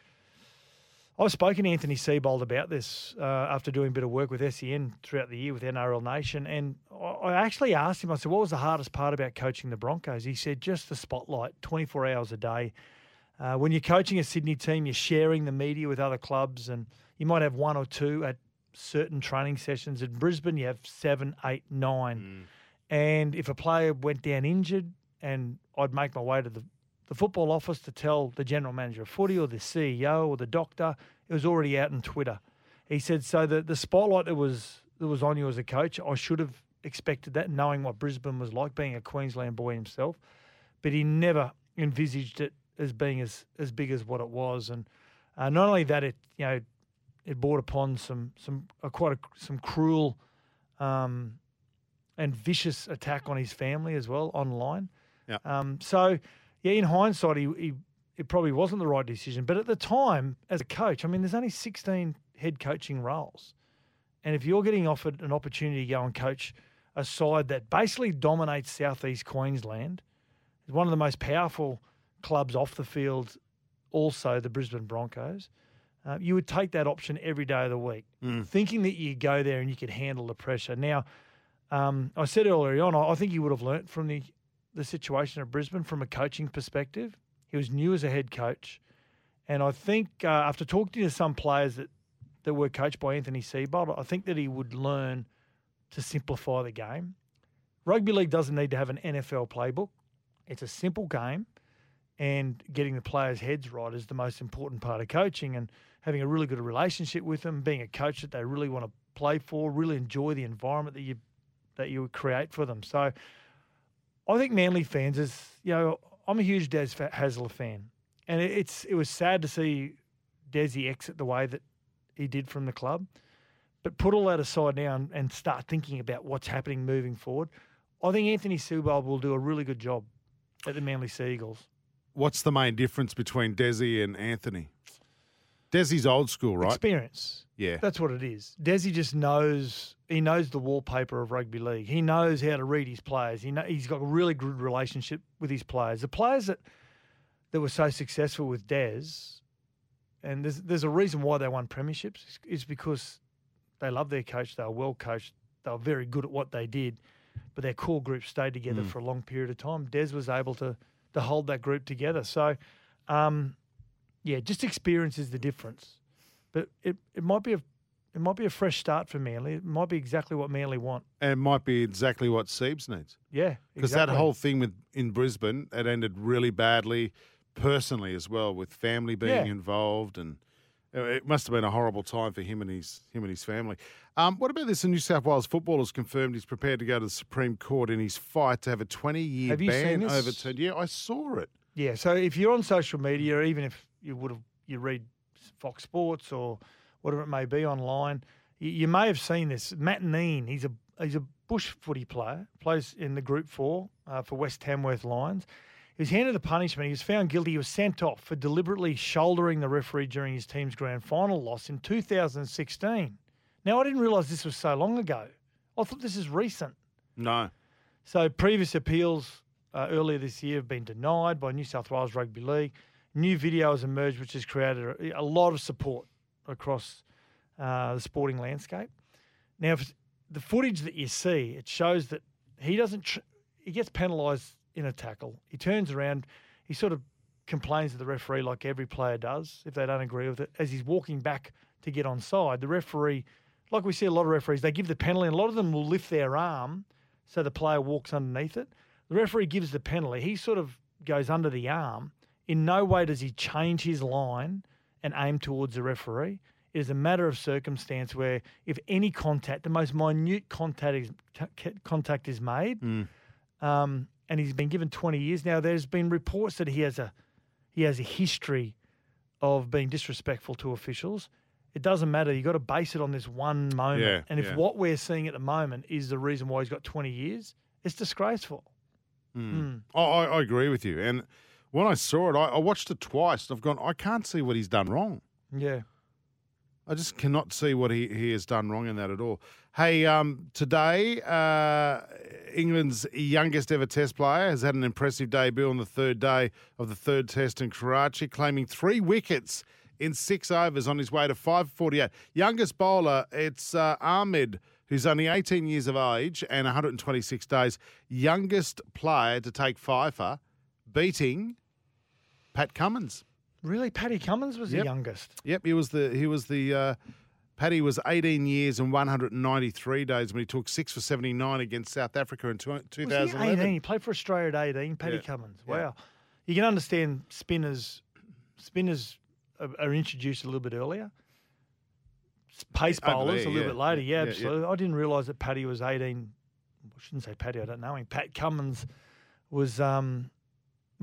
[SPEAKER 4] I've spoken to Anthony Seibold about this uh, after doing a bit of work with SEN throughout the year with NRL Nation. And I actually asked him, I said, what was the hardest part about coaching the Broncos? He said, just the spotlight, 24 hours a day. Uh, when you're coaching a Sydney team, you're sharing the media with other clubs, and you might have one or two at certain training sessions. In Brisbane, you have seven, eight, nine. And if a player went down injured, and I'd make my way to the, the football office to tell the general manager of footy or the CEO or the doctor, it was already out on Twitter. He said, so the, the spotlight that was that was on you as a coach, I should have expected that, knowing what Brisbane was like, being a Queensland boy himself. But he never envisaged it as being as, as big as what it was. And uh, not only that, it you know it brought upon some some uh, quite a, some cruel um, and vicious attack on his family as well online.
[SPEAKER 3] Yeah.
[SPEAKER 4] Um, so yeah, in hindsight, he, he it probably wasn't the right decision. But at the time, as a coach, I mean, there's only 16 head coaching roles, and if you're getting offered an opportunity to go and coach a side that basically dominates southeast Queensland, is one of the most powerful clubs off the field, also the Brisbane Broncos. Uh, you would take that option every day of the week,
[SPEAKER 3] Mm.
[SPEAKER 4] thinking that you go there and you could handle the pressure. Now, um, I said earlier on, I I think you would have learnt from the the situation at Brisbane from a coaching perspective. He was new as a head coach, and I think uh, after talking to some players that that were coached by Anthony Seibold, I think that he would learn to simplify the game. Rugby league doesn't need to have an NFL playbook. It's a simple game, and getting the players' heads right is the most important part of coaching. And having a really good relationship with them, being a coach that they really want to play for, really enjoy the environment that you that you create for them. So, I think Manly fans is you know I'm a huge Des Hasler fan, and it, it's it was sad to see Desi exit the way that he did from the club. But put all that aside now and, and start thinking about what's happening moving forward. I think Anthony Seibold will do a really good job at the Manly Sea Eagles.
[SPEAKER 3] What's the main difference between Desi and Anthony? Desi's old school, right?
[SPEAKER 4] Experience.
[SPEAKER 3] Yeah.
[SPEAKER 4] That's what it is. Desi just knows he knows the wallpaper of rugby league. He knows how to read his players. He know, he's got a really good relationship with his players. The players that that were so successful with Des, and there's there's a reason why they won premierships is- because they love their coach. They were well coached. They were very good at what they did, but their core group stayed together
[SPEAKER 3] Mm.
[SPEAKER 4] for a long period of time. Des was able to to hold that group together. So, um, yeah, just experience is the difference. But it, it might be a it might be a fresh start for Manly. It might be exactly what Manly want.
[SPEAKER 3] And it might be exactly what Siebes needs.
[SPEAKER 4] Yeah,
[SPEAKER 3] Because
[SPEAKER 4] exactly.
[SPEAKER 3] that whole thing with in Brisbane, it ended really badly personally as well, with family being
[SPEAKER 4] Yeah.
[SPEAKER 3] involved, and it must have been a horrible time for him and his him and his family. Um, what about this? A New South Wales footballer has confirmed he's prepared to go to the Supreme Court in his fight to have a 20 year
[SPEAKER 4] Have you
[SPEAKER 3] ban overturned. Yeah, I saw it.
[SPEAKER 4] Yeah, so if you're on social media, even if you would have you read Fox Sports or whatever it may be online, you, you may have seen this. Matt Neen, he's a he's a bush footy player, plays in the Group Four uh, for West Tamworth Lions. He was handed a punishment. He was found guilty. He was sent off for deliberately shouldering the referee during his team's grand final loss in 2016. Now, I didn't realise this was so long ago. I thought this is recent.
[SPEAKER 3] No.
[SPEAKER 4] So previous appeals uh, earlier this year have been denied by New South Wales Rugby League. New video has emerged, which has created a, a lot of support across uh, the sporting landscape. Now, the footage that you see, it shows that he doesn't. Tr- he gets penalised in a tackle. He turns around. He sort of complains to the referee, like every player does, if they don't agree with it. As he's walking back to get on side, the referee, like we see a lot of referees, they give the penalty, and a lot of them will lift their arm so the player walks underneath it. The referee gives the penalty. He sort of goes under the arm. In no way does he change his line and aim towards the referee. It is a matter of circumstance where, if any contact, the most minute contact is, contact is made, um, and he's been given 20 years now. There's been reports that he has a he has a history of being disrespectful to officials. It doesn't matter. You've got to base it on this one moment.
[SPEAKER 3] Yeah,
[SPEAKER 4] and if
[SPEAKER 3] yeah.
[SPEAKER 4] what we're seeing at the moment is the reason why he's got 20 years, it's disgraceful.
[SPEAKER 3] Mm. I, I, I agree with you. And when I saw it, I, I watched it twice. And I've gone, I can't see what he's done wrong.
[SPEAKER 4] Yeah.
[SPEAKER 3] I just cannot see what he, he has done wrong in that at all. Hey, um, today, uh, England's youngest ever Test player has had an impressive debut on the third day of the third Test in Karachi, claiming three wickets in six overs on his way to 548. Youngest bowler, it's uh, Ahmed, who's only 18 years of age and 126 days. Youngest player to take fifer, beating Pat Cummins.
[SPEAKER 4] Really, Paddy Cummins was
[SPEAKER 3] Yep.
[SPEAKER 4] the youngest.
[SPEAKER 3] Yep, he was the he was the uh, Paddy was 18 years and 193 days when he took six for 79 against South Africa in two-
[SPEAKER 4] Was he He played for Australia at 18. Paddy
[SPEAKER 3] Yeah.
[SPEAKER 4] Cummins.
[SPEAKER 3] Yeah.
[SPEAKER 4] Wow. You can understand spinners. Spinners are, are introduced a little bit earlier. Pace bowlers
[SPEAKER 3] there,
[SPEAKER 4] a little
[SPEAKER 3] yeah.
[SPEAKER 4] bit later.
[SPEAKER 3] Yeah,
[SPEAKER 4] Yeah,
[SPEAKER 3] yeah, yeah.
[SPEAKER 4] absolutely. I didn't realise that Paddy was 18. I shouldn't say Paddy. I don't know him. Pat Cummins was um,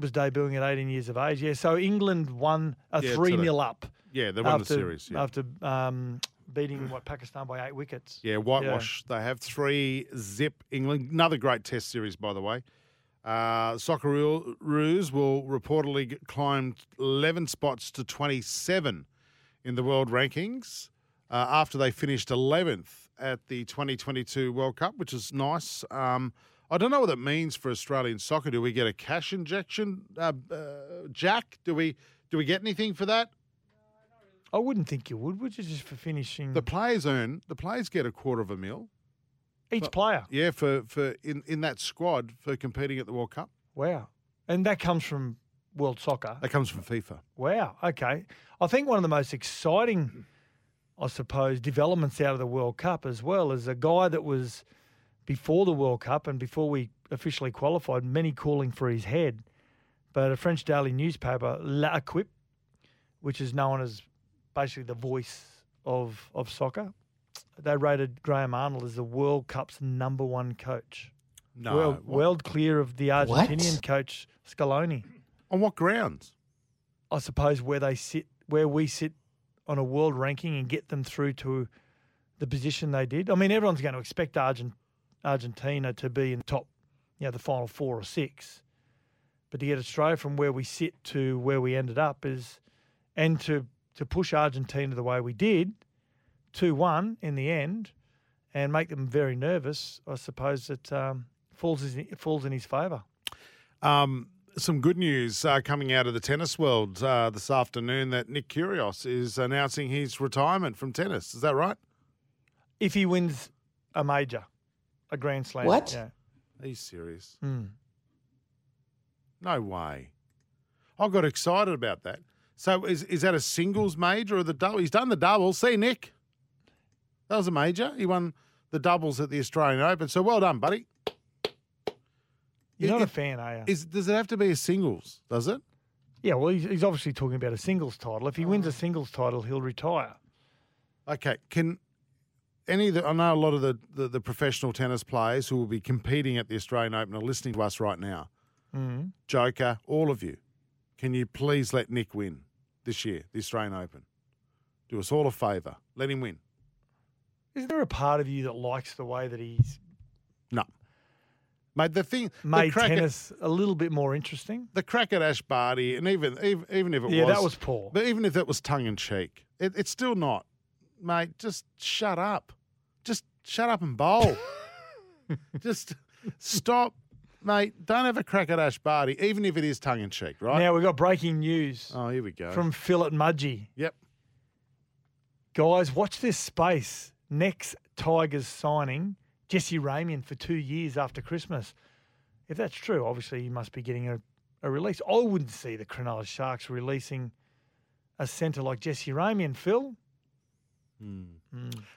[SPEAKER 4] was debuting at 18 years of age. Yeah. So England won a
[SPEAKER 3] Yeah,
[SPEAKER 4] three
[SPEAKER 3] today.
[SPEAKER 4] 0 up.
[SPEAKER 3] Yeah, they won the series, yeah.
[SPEAKER 4] after um, beating what Pakistan by eight wickets.
[SPEAKER 3] Yeah, whitewash. They have three zip England. Another great Test series, by the way. Uh, Socceroos will reportedly climb 11 spots to 27 in the world rankings uh, after they finished 11th at the 2022 World Cup, which is nice. Um, I don't know what that means for Australian soccer. Do we get a cash injection, uh, uh, Jack? Do we do we get anything for that?
[SPEAKER 4] I wouldn't think you would, would you, just for finishing?
[SPEAKER 3] The players earn. The players get a quarter of a mil.
[SPEAKER 4] Each player.
[SPEAKER 3] Yeah, for, for in, in that squad for competing at the World Cup.
[SPEAKER 4] Wow. And that comes from World Soccer.
[SPEAKER 3] That comes from FIFA.
[SPEAKER 4] Wow. Okay. I think one of the most exciting, I suppose, developments out of the World Cup as well is a guy that was before the World Cup and before we officially qualified, many calling for his head. But a French daily newspaper, La L'Equipe, which is known as basically the voice of, of soccer, they rated Graham Arnold as the World Cup's number one coach.
[SPEAKER 3] No,
[SPEAKER 4] Well,
[SPEAKER 3] what?
[SPEAKER 4] world clear of the
[SPEAKER 3] What?
[SPEAKER 4] Argentinian coach Scaloni.
[SPEAKER 3] On what grounds?
[SPEAKER 4] I suppose where they sit, where we sit on a world ranking and get them through to the position they did. I mean, everyone's going to expect Argent, Argentina to be in the top, you know, the final four or six. But to get Australia from where we sit to where we ended up is, and to to push Argentina the way we did, two one in the end, and make them very nervous. I suppose it um, falls in, falls in his favour.
[SPEAKER 3] Um, some good news uh, coming out of the tennis world uh, this afternoon that Nick Kyrgios is announcing his retirement from tennis. Is that right?
[SPEAKER 4] If he wins a major, a Grand Slam,
[SPEAKER 3] What?
[SPEAKER 4] Yeah.
[SPEAKER 3] Are you serious?
[SPEAKER 4] Hmm.
[SPEAKER 3] No way. I got excited about that. So is is that a singles major or the double? He's done the doubles. See, Nick, that was a major. He won the doubles at the Australian Open. So well done, buddy.
[SPEAKER 4] You're
[SPEAKER 3] It-
[SPEAKER 4] not a fan, are you?
[SPEAKER 3] Is does it have to be a singles? Does it?
[SPEAKER 4] Yeah, well, he's, he's obviously talking about a singles title. If he wins a singles title, he'll retire.
[SPEAKER 3] Okay. Can any of the, I know a lot of the, the, the professional tennis players who will be competing at the Australian Open are listening to us right now.
[SPEAKER 4] Mm.
[SPEAKER 3] Joker, all of you, can you please let Nick win this year, the Australian Open? Do us all a favour. Let him win.
[SPEAKER 4] Isn't there a part of you that likes the way that he's
[SPEAKER 3] No. Mate, the thing the
[SPEAKER 4] made
[SPEAKER 3] at-
[SPEAKER 4] tennis a little bit more interesting?
[SPEAKER 3] the crack at Ash Barty, and even even, even if it
[SPEAKER 4] Yeah,
[SPEAKER 3] was
[SPEAKER 4] that was poor.
[SPEAKER 3] But even if that was tongue in cheek, it, it's still not, mate. Just shut up, just shut up and bowl. just stop, mate. Don't have a crack at Ash Barty, even if it is tongue in cheek, right?
[SPEAKER 4] Now we've got breaking news
[SPEAKER 3] oh, here we go.
[SPEAKER 4] from Phil at Mudgee.
[SPEAKER 3] yep,
[SPEAKER 4] Guys, watch this space. Next Tigers signing Jesse Ramien for two years after Christmas. If that's true, obviously he must be getting a, a release. I wouldn't see the Cronulla Sharks releasing a centre like Jesse Ramien, Phil.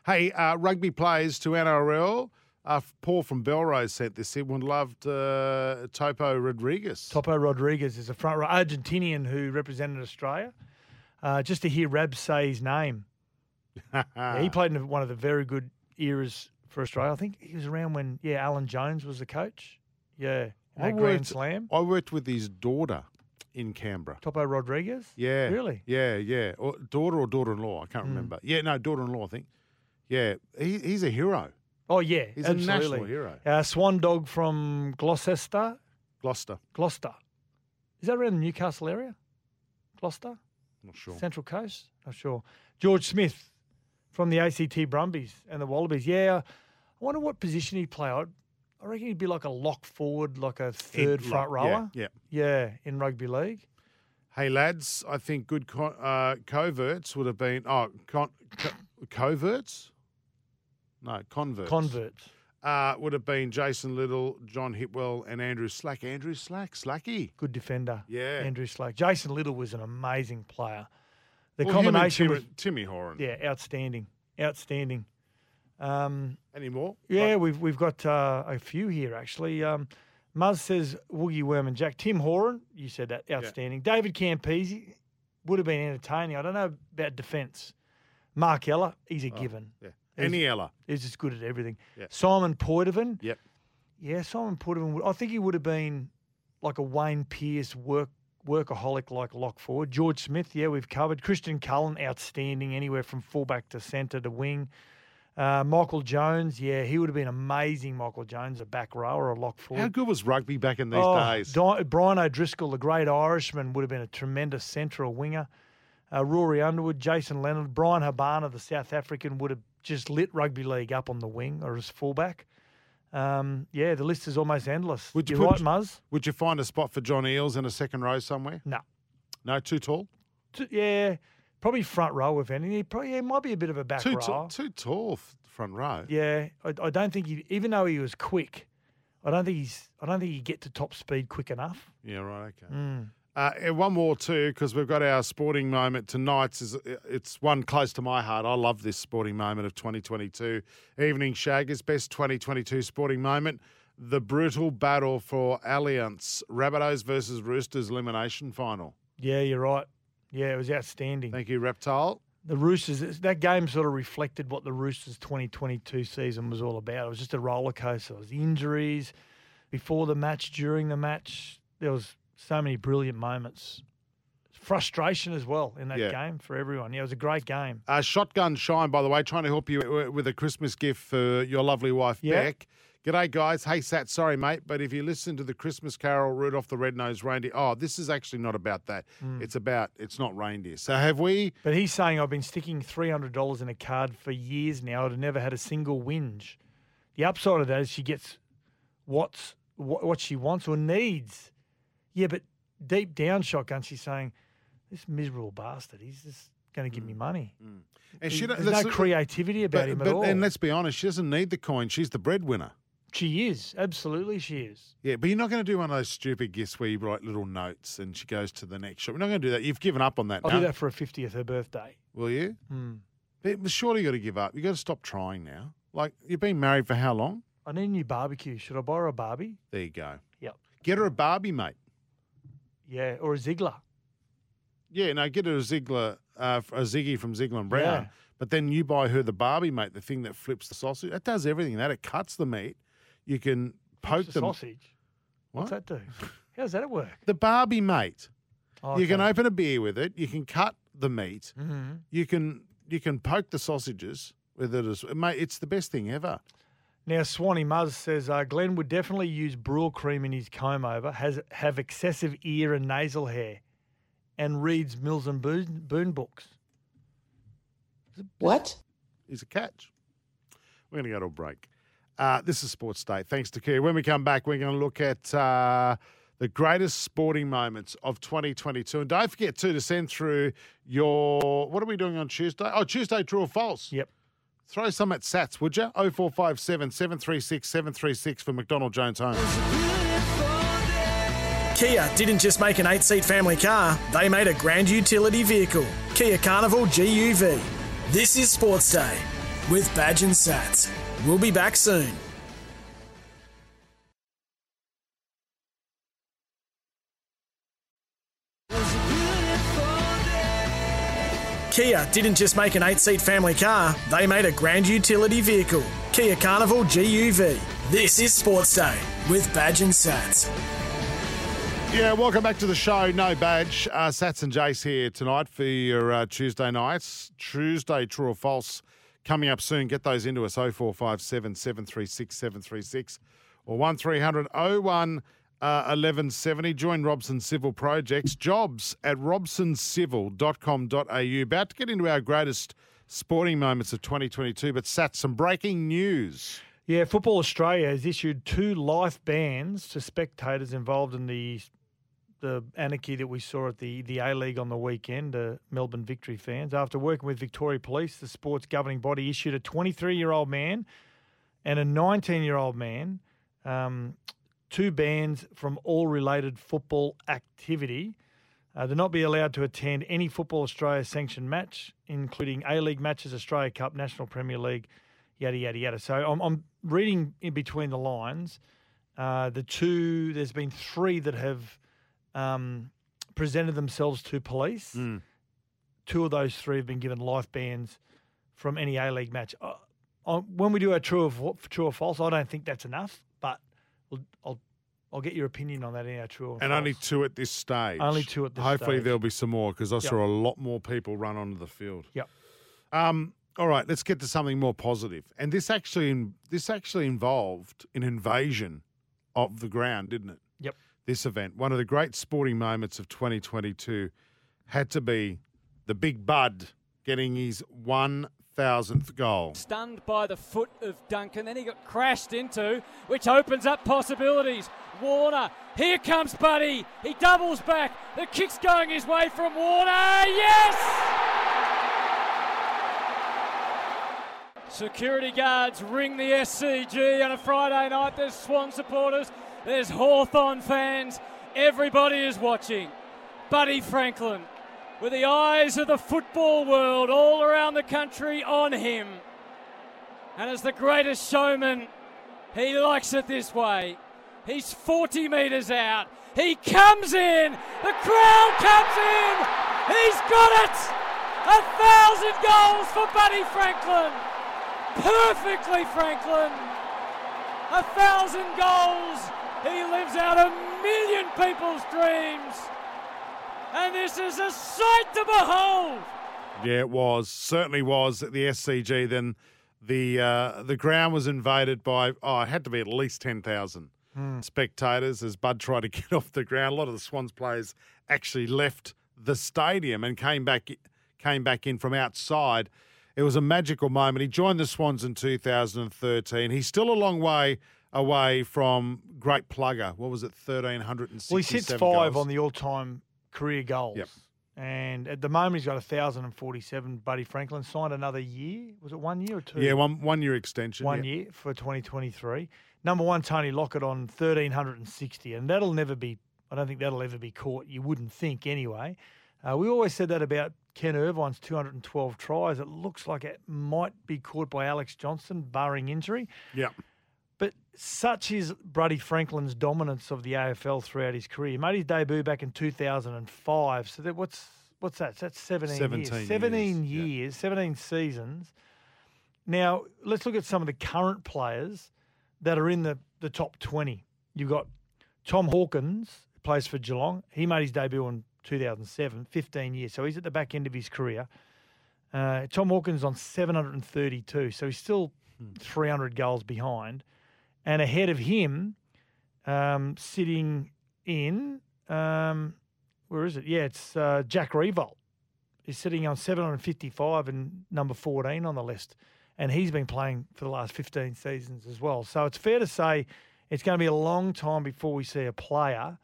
[SPEAKER 3] Hey, uh, rugby players to NRL. Uh, Paul from Belrose sent this Everyone loved uh, Topo Rodriguez.
[SPEAKER 4] Topo Rodriguez is a front row Argentinian who represented Australia. Uh, just to hear Rab say his name. Yeah, he played in one of the very good eras for Australia. I think he was around when, yeah, Alan Jones was the coach. Yeah,
[SPEAKER 3] I
[SPEAKER 4] that Grand Slam.
[SPEAKER 3] I worked with his daughter in Canberra.
[SPEAKER 4] Topo Rodriguez?
[SPEAKER 3] Yeah.
[SPEAKER 4] Really?
[SPEAKER 3] Yeah, yeah. Or daughter or daughter-in-law? I can't
[SPEAKER 4] Mm.
[SPEAKER 3] remember. Yeah, no, daughter-in-law. I think. Yeah, he, he's a hero.
[SPEAKER 4] Oh, yeah.
[SPEAKER 3] He's
[SPEAKER 4] absolutely.
[SPEAKER 3] a national hero.
[SPEAKER 4] Uh, Swan Dog from Gloucester.
[SPEAKER 3] Gloucester.
[SPEAKER 4] Gloucester. Is that around the Newcastle area? Gloucester?
[SPEAKER 3] Not sure.
[SPEAKER 4] Central Coast? Not sure. George Smith from the ACT Brumbies and the Wallabies. Yeah, I wonder what position he'd play. I, reckon he'd be like a lock forward, like a third
[SPEAKER 3] In
[SPEAKER 4] front
[SPEAKER 3] lock, yeah,
[SPEAKER 4] rower.
[SPEAKER 3] yeah.
[SPEAKER 4] yeah, in rugby league.
[SPEAKER 3] Hey lads, I think good co- uh, coverts would have been oh con- co- coverts, no converts.
[SPEAKER 4] Converts.
[SPEAKER 3] uh, would have been Jason Little, John Hipwell, and Andrew Slack. Andrew Slack, Slacky.
[SPEAKER 4] Good defender.
[SPEAKER 3] Yeah.
[SPEAKER 4] Andrew Slack. Jason Little was an amazing player. The
[SPEAKER 3] Well,
[SPEAKER 4] combination
[SPEAKER 3] Timmy,
[SPEAKER 4] was
[SPEAKER 3] Timmy Horan.
[SPEAKER 4] yeah, outstanding, outstanding. Um,
[SPEAKER 3] Any more?
[SPEAKER 4] Yeah, we've we've got uh, a few here actually. Um, Muzz says Woogie Worm and Jack. Tim Horan, you said that, outstanding. David Campese would have been entertaining. I don't know about defence. Mark Ella, he's a given.
[SPEAKER 3] Oh, Yeah.
[SPEAKER 4] He's-
[SPEAKER 3] Any Ella.
[SPEAKER 4] He's just good at everything.
[SPEAKER 3] Yeah.
[SPEAKER 4] Simon Poitevin.
[SPEAKER 3] Yep.
[SPEAKER 4] Yeah, Simon Poitevin. would- I think he would have been like a Wayne Pearce work workaholic like lock forward. George Smith, yeah, we've covered. Christian Cullen, outstanding, anywhere from fullback to centre to wing. Uh, Michael Jones, yeah, he would have been amazing. Michael Jones, a back row or a lock forward.
[SPEAKER 3] How good was rugby back in these
[SPEAKER 4] Oh,
[SPEAKER 3] days?
[SPEAKER 4] Di- Brian O'Driscoll, the great Irishman, would have been a tremendous central winger. Uh, Rory Underwood, Jason Leonard, Bryan Habana, the South African, would have just lit rugby league up on the wing or as fullback. Um, yeah, the list is almost endless.
[SPEAKER 3] Would you
[SPEAKER 4] You're
[SPEAKER 3] put-
[SPEAKER 4] right, Muzz?
[SPEAKER 3] Would you find a spot for John Eales in a second row somewhere?
[SPEAKER 4] No.
[SPEAKER 3] No, too tall.
[SPEAKER 4] T- Yeah, probably front row if anything. He probably yeah, might be a bit of a back
[SPEAKER 3] Too
[SPEAKER 4] row.
[SPEAKER 3] tall. Too tall front row.
[SPEAKER 4] Yeah, I, I don't think he, even though he was quick, I don't think he's. I don't think he get to top speed quick enough.
[SPEAKER 3] Yeah, right. Okay.
[SPEAKER 4] Mm.
[SPEAKER 3] Uh, one more too, because we've got our sporting moment tonight. Is it's one close to my heart. I love this sporting moment of 2022. Evening Shaggers best 2022 sporting moment: the brutal battle for Allianz Rabbitohs versus Roosters elimination final.
[SPEAKER 4] Yeah, you're right. Yeah, it was outstanding.
[SPEAKER 3] Thank you, Reptile.
[SPEAKER 4] The Roosters, that game sort of reflected what the Roosters 2022 season was all about. It was just a roller coaster. It was injuries before the match, during the match. There was so many brilliant moments. Frustration as well in that
[SPEAKER 3] Yeah.
[SPEAKER 4] game for everyone. Yeah, it was a great game.
[SPEAKER 3] Uh, Shotgun Shine, by the way, trying to help you with a Christmas gift for your lovely wife,
[SPEAKER 4] Yeah.
[SPEAKER 3] Beck. G'day, guys. Hey, Sat, sorry, mate, but if you listen to the Christmas carol, Rudolph the Red-Nosed Reindeer, oh, this is actually not about that.
[SPEAKER 4] Mm.
[SPEAKER 3] It's about, it's not reindeer. So have we,
[SPEAKER 4] But he's saying I've been sticking three hundred dollars in a card for years now. I've never had a single whinge. The upside of that is she gets what's what, what she wants or needs. Yeah, but deep down, shotgun, she's saying, "This miserable bastard. He's just going to give me money."
[SPEAKER 3] and
[SPEAKER 4] He-
[SPEAKER 3] she
[SPEAKER 4] there's no creativity about
[SPEAKER 3] but,
[SPEAKER 4] him at
[SPEAKER 3] but-
[SPEAKER 4] all.
[SPEAKER 3] And let's be honest, she doesn't need the coin. She's the breadwinner.
[SPEAKER 4] She is absolutely. She is.
[SPEAKER 3] Yeah, but you're not going to do one of those stupid gifts where you write little notes and she goes to the next shop. We're not going to do that. You've given up on that.
[SPEAKER 4] I'll
[SPEAKER 3] no?
[SPEAKER 4] do that for her fiftieth, her birthday.
[SPEAKER 3] Will you?
[SPEAKER 4] Hmm.
[SPEAKER 3] But surely you got to give up. You got to stop trying now. Like you've been married for how long?
[SPEAKER 4] I need a new barbecue. Should I buy her a Barbie?
[SPEAKER 3] There you go.
[SPEAKER 4] Yep.
[SPEAKER 3] Get her a Barbie, mate.
[SPEAKER 4] Yeah, or a Ziegler.
[SPEAKER 3] Yeah, no, get her a Ziegler, uh, a Ziggy from Ziegler and Brown.
[SPEAKER 4] Yeah.
[SPEAKER 3] But then you buy her the Barbie, mate, the thing that flips the sausage. It does everything. That it cuts the meat. You can poke
[SPEAKER 4] the
[SPEAKER 3] them.
[SPEAKER 4] sausage. What's that do? How does that work?
[SPEAKER 3] The Barbie, mate.
[SPEAKER 4] Oh,
[SPEAKER 3] You can open a beer with it. You can cut the meat.
[SPEAKER 4] Mhm.
[SPEAKER 3] You can you can poke the sausages with it as mate. It's the best thing ever.
[SPEAKER 4] Now, Swanee Muzz says uh, Glenn would definitely use Brule cream in his comb over, has have excessive ear and nasal hair, and reads Mills and Boon, Boon books.
[SPEAKER 3] What? Is a catch. We're going to go to a break. Uh, this is Sports Day. Thanks to Kia. When we come back, we're going to look at uh, the greatest sporting moments of 2022. And don't forget, too, to send through your. What are we doing on Tuesday? Oh, Tuesday, true or false?
[SPEAKER 4] Yep.
[SPEAKER 3] Throw some at Sats, would you? 0457 736 736 for McDonald Jones Home.
[SPEAKER 2] Kia didn't just make an eight seat family car, they made a grand utility vehicle. Kia Carnival GUV. This is Sports Day with Badge and Sats. We'll be back soon. Kia didn't just make an eight seat family car, they made a grand utility vehicle. Kia Carnival GUV. This is Sports Day with Badge and Sats.
[SPEAKER 3] Yeah, welcome back to the show. No badge. Uh, Sats and Jace here tonight for your uh, Tuesday nights. Tuesday, true or false, coming up soon. Get those into us 0457 736 736 or 1300 01 uh, 1170. Join Robson Civil Projects. Jobs at robsoncivil.com.au. About to get into our greatest sporting moments of 2022. But Sat, some breaking news.
[SPEAKER 4] Yeah, Football Australia has issued two life bans to spectators involved in the the anarchy that we saw at the, the A League on the weekend, uh, Melbourne Victory fans. After working with Victoria Police, the sports governing body issued a 23 year old man and a 19 year old man um, two bans from all related football activity. Uh, they'll not be allowed to attend any Football Australia sanctioned match, including A League matches, Australia Cup, National Premier League, yada, yada, yada. So I'm, I'm reading in between the lines. Uh, the two, there's been three that have um, presented themselves to police.
[SPEAKER 3] Mm.
[SPEAKER 4] Two of those three have been given life bans from any A League match. Uh, uh, when we do our true or, true or false, I don't think that's enough, but I'll, I'll, I'll get your opinion on that in our true or
[SPEAKER 3] And
[SPEAKER 4] false.
[SPEAKER 3] only two at this stage.
[SPEAKER 4] Only two at this stage.
[SPEAKER 3] Hopefully
[SPEAKER 4] stage.
[SPEAKER 3] there'll be some more because I
[SPEAKER 4] Yep.
[SPEAKER 3] saw a lot more people run onto the field.
[SPEAKER 4] Yep.
[SPEAKER 3] Um, all right, let's get to something more positive. And this actually this actually involved an invasion of the ground, didn't it?
[SPEAKER 4] Yep.
[SPEAKER 3] This event, one of the great sporting moments of 2022, had to be the big Bud getting his 1,000th goal.
[SPEAKER 11] Stunned by the foot of Duncan, then he got crashed into, which opens up possibilities. Warner, here comes Buddy. He doubles back. The kick's going his way from Warner. Yes! Security guards ring the SCG on a Friday night. There's Swan supporters, there's Hawthorn fans. Everybody is watching. Buddy Franklin, with the eyes of the football world all around the country on him. And as the greatest showman, he likes it this way. He's 40 metres out. He comes in. The crowd comes in. He's got it. A thousand goals for Buddy Franklin. Perfectly, Franklin. A thousand goals. He lives out a million people's dreams. And this is a sight to behold.
[SPEAKER 3] Yeah, it was. Certainly was at the SCG. Then the uh, the ground was invaded by, oh, it had to be at least 10,000
[SPEAKER 4] Hmm.
[SPEAKER 3] spectators as Bud tried to get off the ground. A lot of the Swans players actually left the stadium and came back came back in from outside. It was a magical moment. He joined the Swans in 2013. He's still a long way away from great plugger. What was it, 1,367
[SPEAKER 4] Well, he sits five
[SPEAKER 3] goals?
[SPEAKER 4] on the all-time career goals.
[SPEAKER 3] Yep.
[SPEAKER 4] And at the moment, he's got 1,047. Buddy Franklin signed another year. Was it one year or two?
[SPEAKER 3] Yeah, one one year extension.
[SPEAKER 4] One
[SPEAKER 3] yeah.
[SPEAKER 4] year for 2023. Number one, Tony Lockett on 1,360. And that'll never be, I don't think that'll ever be caught. You wouldn't think anyway. Uh, we always said that about Ken Irvine's 212 tries. It looks like it might be caught by Alex Johnson, barring injury.
[SPEAKER 3] Yeah.
[SPEAKER 4] But such is Buddy Franklin's dominance of the AFL throughout his career. He made his debut back in 2005. So that what's what's that? That's 17,
[SPEAKER 3] 17
[SPEAKER 4] years. 17
[SPEAKER 3] years,
[SPEAKER 4] years, 17 seasons. Now, let's look at some of the current players that are in the, the top 20. You've got Tom Hawkins, who plays for Geelong. He made his debut in 2007, 15 years. So he's at the back end of his career. Uh, Tom Hawkins on 732. So he's still 300 goals behind. And ahead of him, um, sitting in, um, where is it? Yeah, it's uh, Jack Riewoldt. He's sitting on 755 and number 14 on the list. And he's been playing for the last 15 seasons as well. So it's fair to say it's going to be a long time before we see a player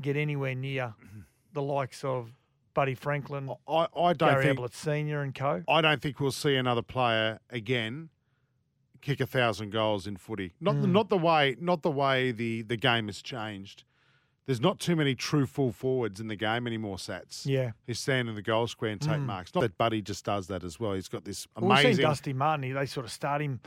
[SPEAKER 4] get anywhere near the likes of Buddy Franklin,
[SPEAKER 3] I, I don't
[SPEAKER 4] Gary
[SPEAKER 3] think
[SPEAKER 4] Ablett Senior, and co.
[SPEAKER 3] I don't think we'll see another player again kick a thousand goals in footy. Not the,
[SPEAKER 4] Mm.
[SPEAKER 3] not the way not the way the, the game has changed. There's not too many true full forwards in the game anymore, Sats.
[SPEAKER 4] Yeah.
[SPEAKER 3] Who stand in the goal square and take
[SPEAKER 4] Mm.
[SPEAKER 3] marks. Not that Buddy just does that as well. He's got this
[SPEAKER 4] Well, we've seen Dusty Martin. They sort of start him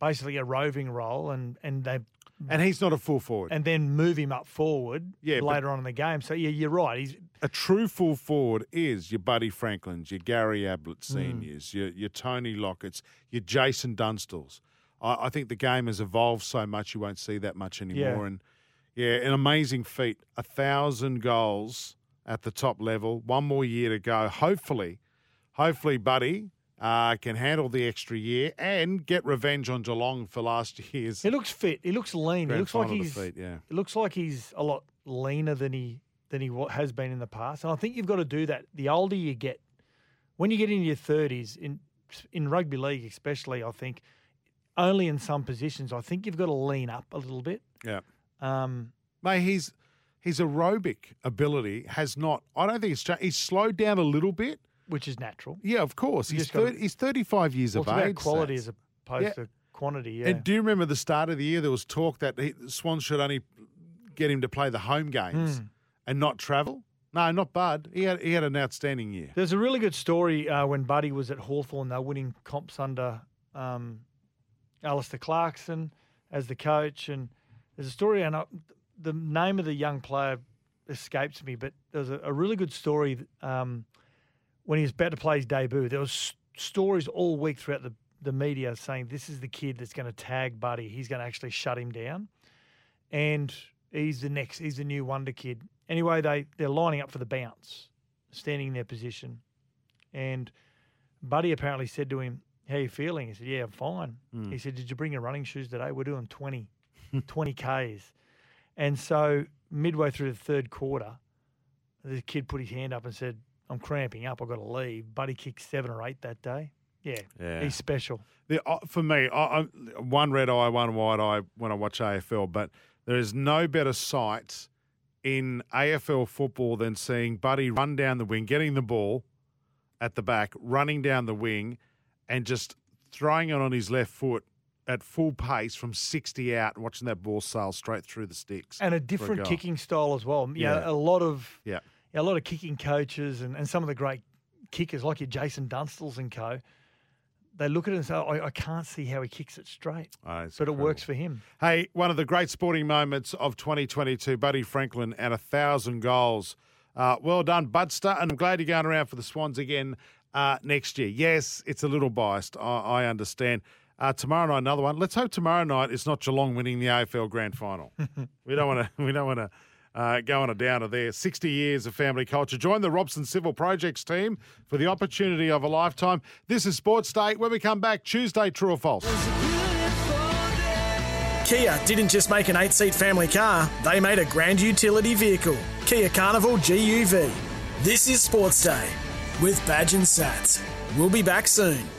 [SPEAKER 4] basically a roving role, and and they
[SPEAKER 3] and he's not a full forward.
[SPEAKER 4] and then move him up forward
[SPEAKER 3] Yeah, but-
[SPEAKER 4] later on in the game. So yeah, you're right. He's
[SPEAKER 3] a true full forward is your Buddy Franklins, your Gary Ablett
[SPEAKER 4] Mm.
[SPEAKER 3] seniors, your your Tony Lockett's, your Jason Dunstall's. I, I think the game has evolved so much you won't see that much anymore.
[SPEAKER 4] Yeah.
[SPEAKER 3] And yeah, an amazing feat. A thousand goals at the top level. One more year to go. Hopefully, hopefully, Buddy uh, can handle the extra year and get revenge on Geelong for last year's.
[SPEAKER 4] he looks fit. He looks lean. He looks like he's.
[SPEAKER 3] defeat, yeah.
[SPEAKER 4] It looks like he's a lot leaner than he than he has been in the past. And I think you've got to do that. The older you get, when you get into your thirties, in in rugby league, especially, I think only in some positions, I think you've got to lean up a little bit.
[SPEAKER 3] Yeah.
[SPEAKER 4] Um,
[SPEAKER 3] Mate, his his aerobic ability has not. I don't think it's changed. He's slowed down a little bit,
[SPEAKER 4] which is natural.
[SPEAKER 3] Yeah, of course.
[SPEAKER 4] You
[SPEAKER 3] He's
[SPEAKER 4] just gotta-
[SPEAKER 3] he's thirty five years
[SPEAKER 4] Well,
[SPEAKER 3] of age.
[SPEAKER 4] quality as opposed
[SPEAKER 3] Yeah.
[SPEAKER 4] to quantity. Yeah.
[SPEAKER 3] And do you remember the start of the year? There was talk that he, Swans should only get him to play the home games
[SPEAKER 4] Hmm.
[SPEAKER 3] And not travel. No, not Bud. He had he had an outstanding year.
[SPEAKER 4] There's a really good story uh, when Buddy was at Hawthorn. They were winning comps under um, Alastair Clarkson as the coach. And there's a story, and I, the name of the young player escapes me, but there's a, a really good story um, when he was about to play his debut. There was stories all week throughout the, the media saying this is the kid that's going to tag Buddy. He's going to actually shut him down. And he's the next, he's the new wonder kid. Anyway, they, they're lining up for the bounce, standing in their position. And Buddy apparently said to him, How you feeling? He said, Yeah, I'm fine.
[SPEAKER 3] Mm.
[SPEAKER 4] He said, Did you bring your running shoes today? We're doing 20, 20 Ks. And so, midway through the third quarter, the kid put his hand up and said, I'm cramping up. I've got to leave. Buddy kicked seven or eight that day. Yeah,
[SPEAKER 3] Yeah.
[SPEAKER 4] he's special.
[SPEAKER 3] The, uh, for me, I, I, one red eye, one white eye when I watch AFL, but there is no better sight in AFL football than seeing Buddy run down the wing, getting the ball at the back, running down the wing, and just throwing it on his left foot at full pace from 60 out and watching that ball sail straight through the sticks.
[SPEAKER 4] And a different
[SPEAKER 3] goal.
[SPEAKER 4] kicking style as well. Yeah, a lot of
[SPEAKER 3] Yeah.
[SPEAKER 4] a lot of kicking coaches and, and some of the great kickers like your Jason Dunstalls and co. They look at it and say, I, I can't see how he kicks it straight.
[SPEAKER 3] Oh,
[SPEAKER 4] but it works for him.
[SPEAKER 3] Hey, one of the great sporting moments of 2022, Buddy Franklin and a thousand goals. Uh, well done, Budster, and I'm glad you're going around for the Swans again uh, next year. Yes, it's a little biased. I, I understand. Uh, tomorrow night, another one. Let's hope tomorrow night it's not Geelong winning the AFL Grand Final. we don't want to. We don't want to. Uh, go on a downer there. 60 years of family culture. Join the Robson Civil Projects team for the opportunity of a lifetime. This is Sports Day. When we come back, Tuesday, true or false?
[SPEAKER 2] Kia didn't just make an eight seat family car, they made a grand utility vehicle. Kia Carnival GUV. This is Sports Day with Badge and Sats. We'll be back soon.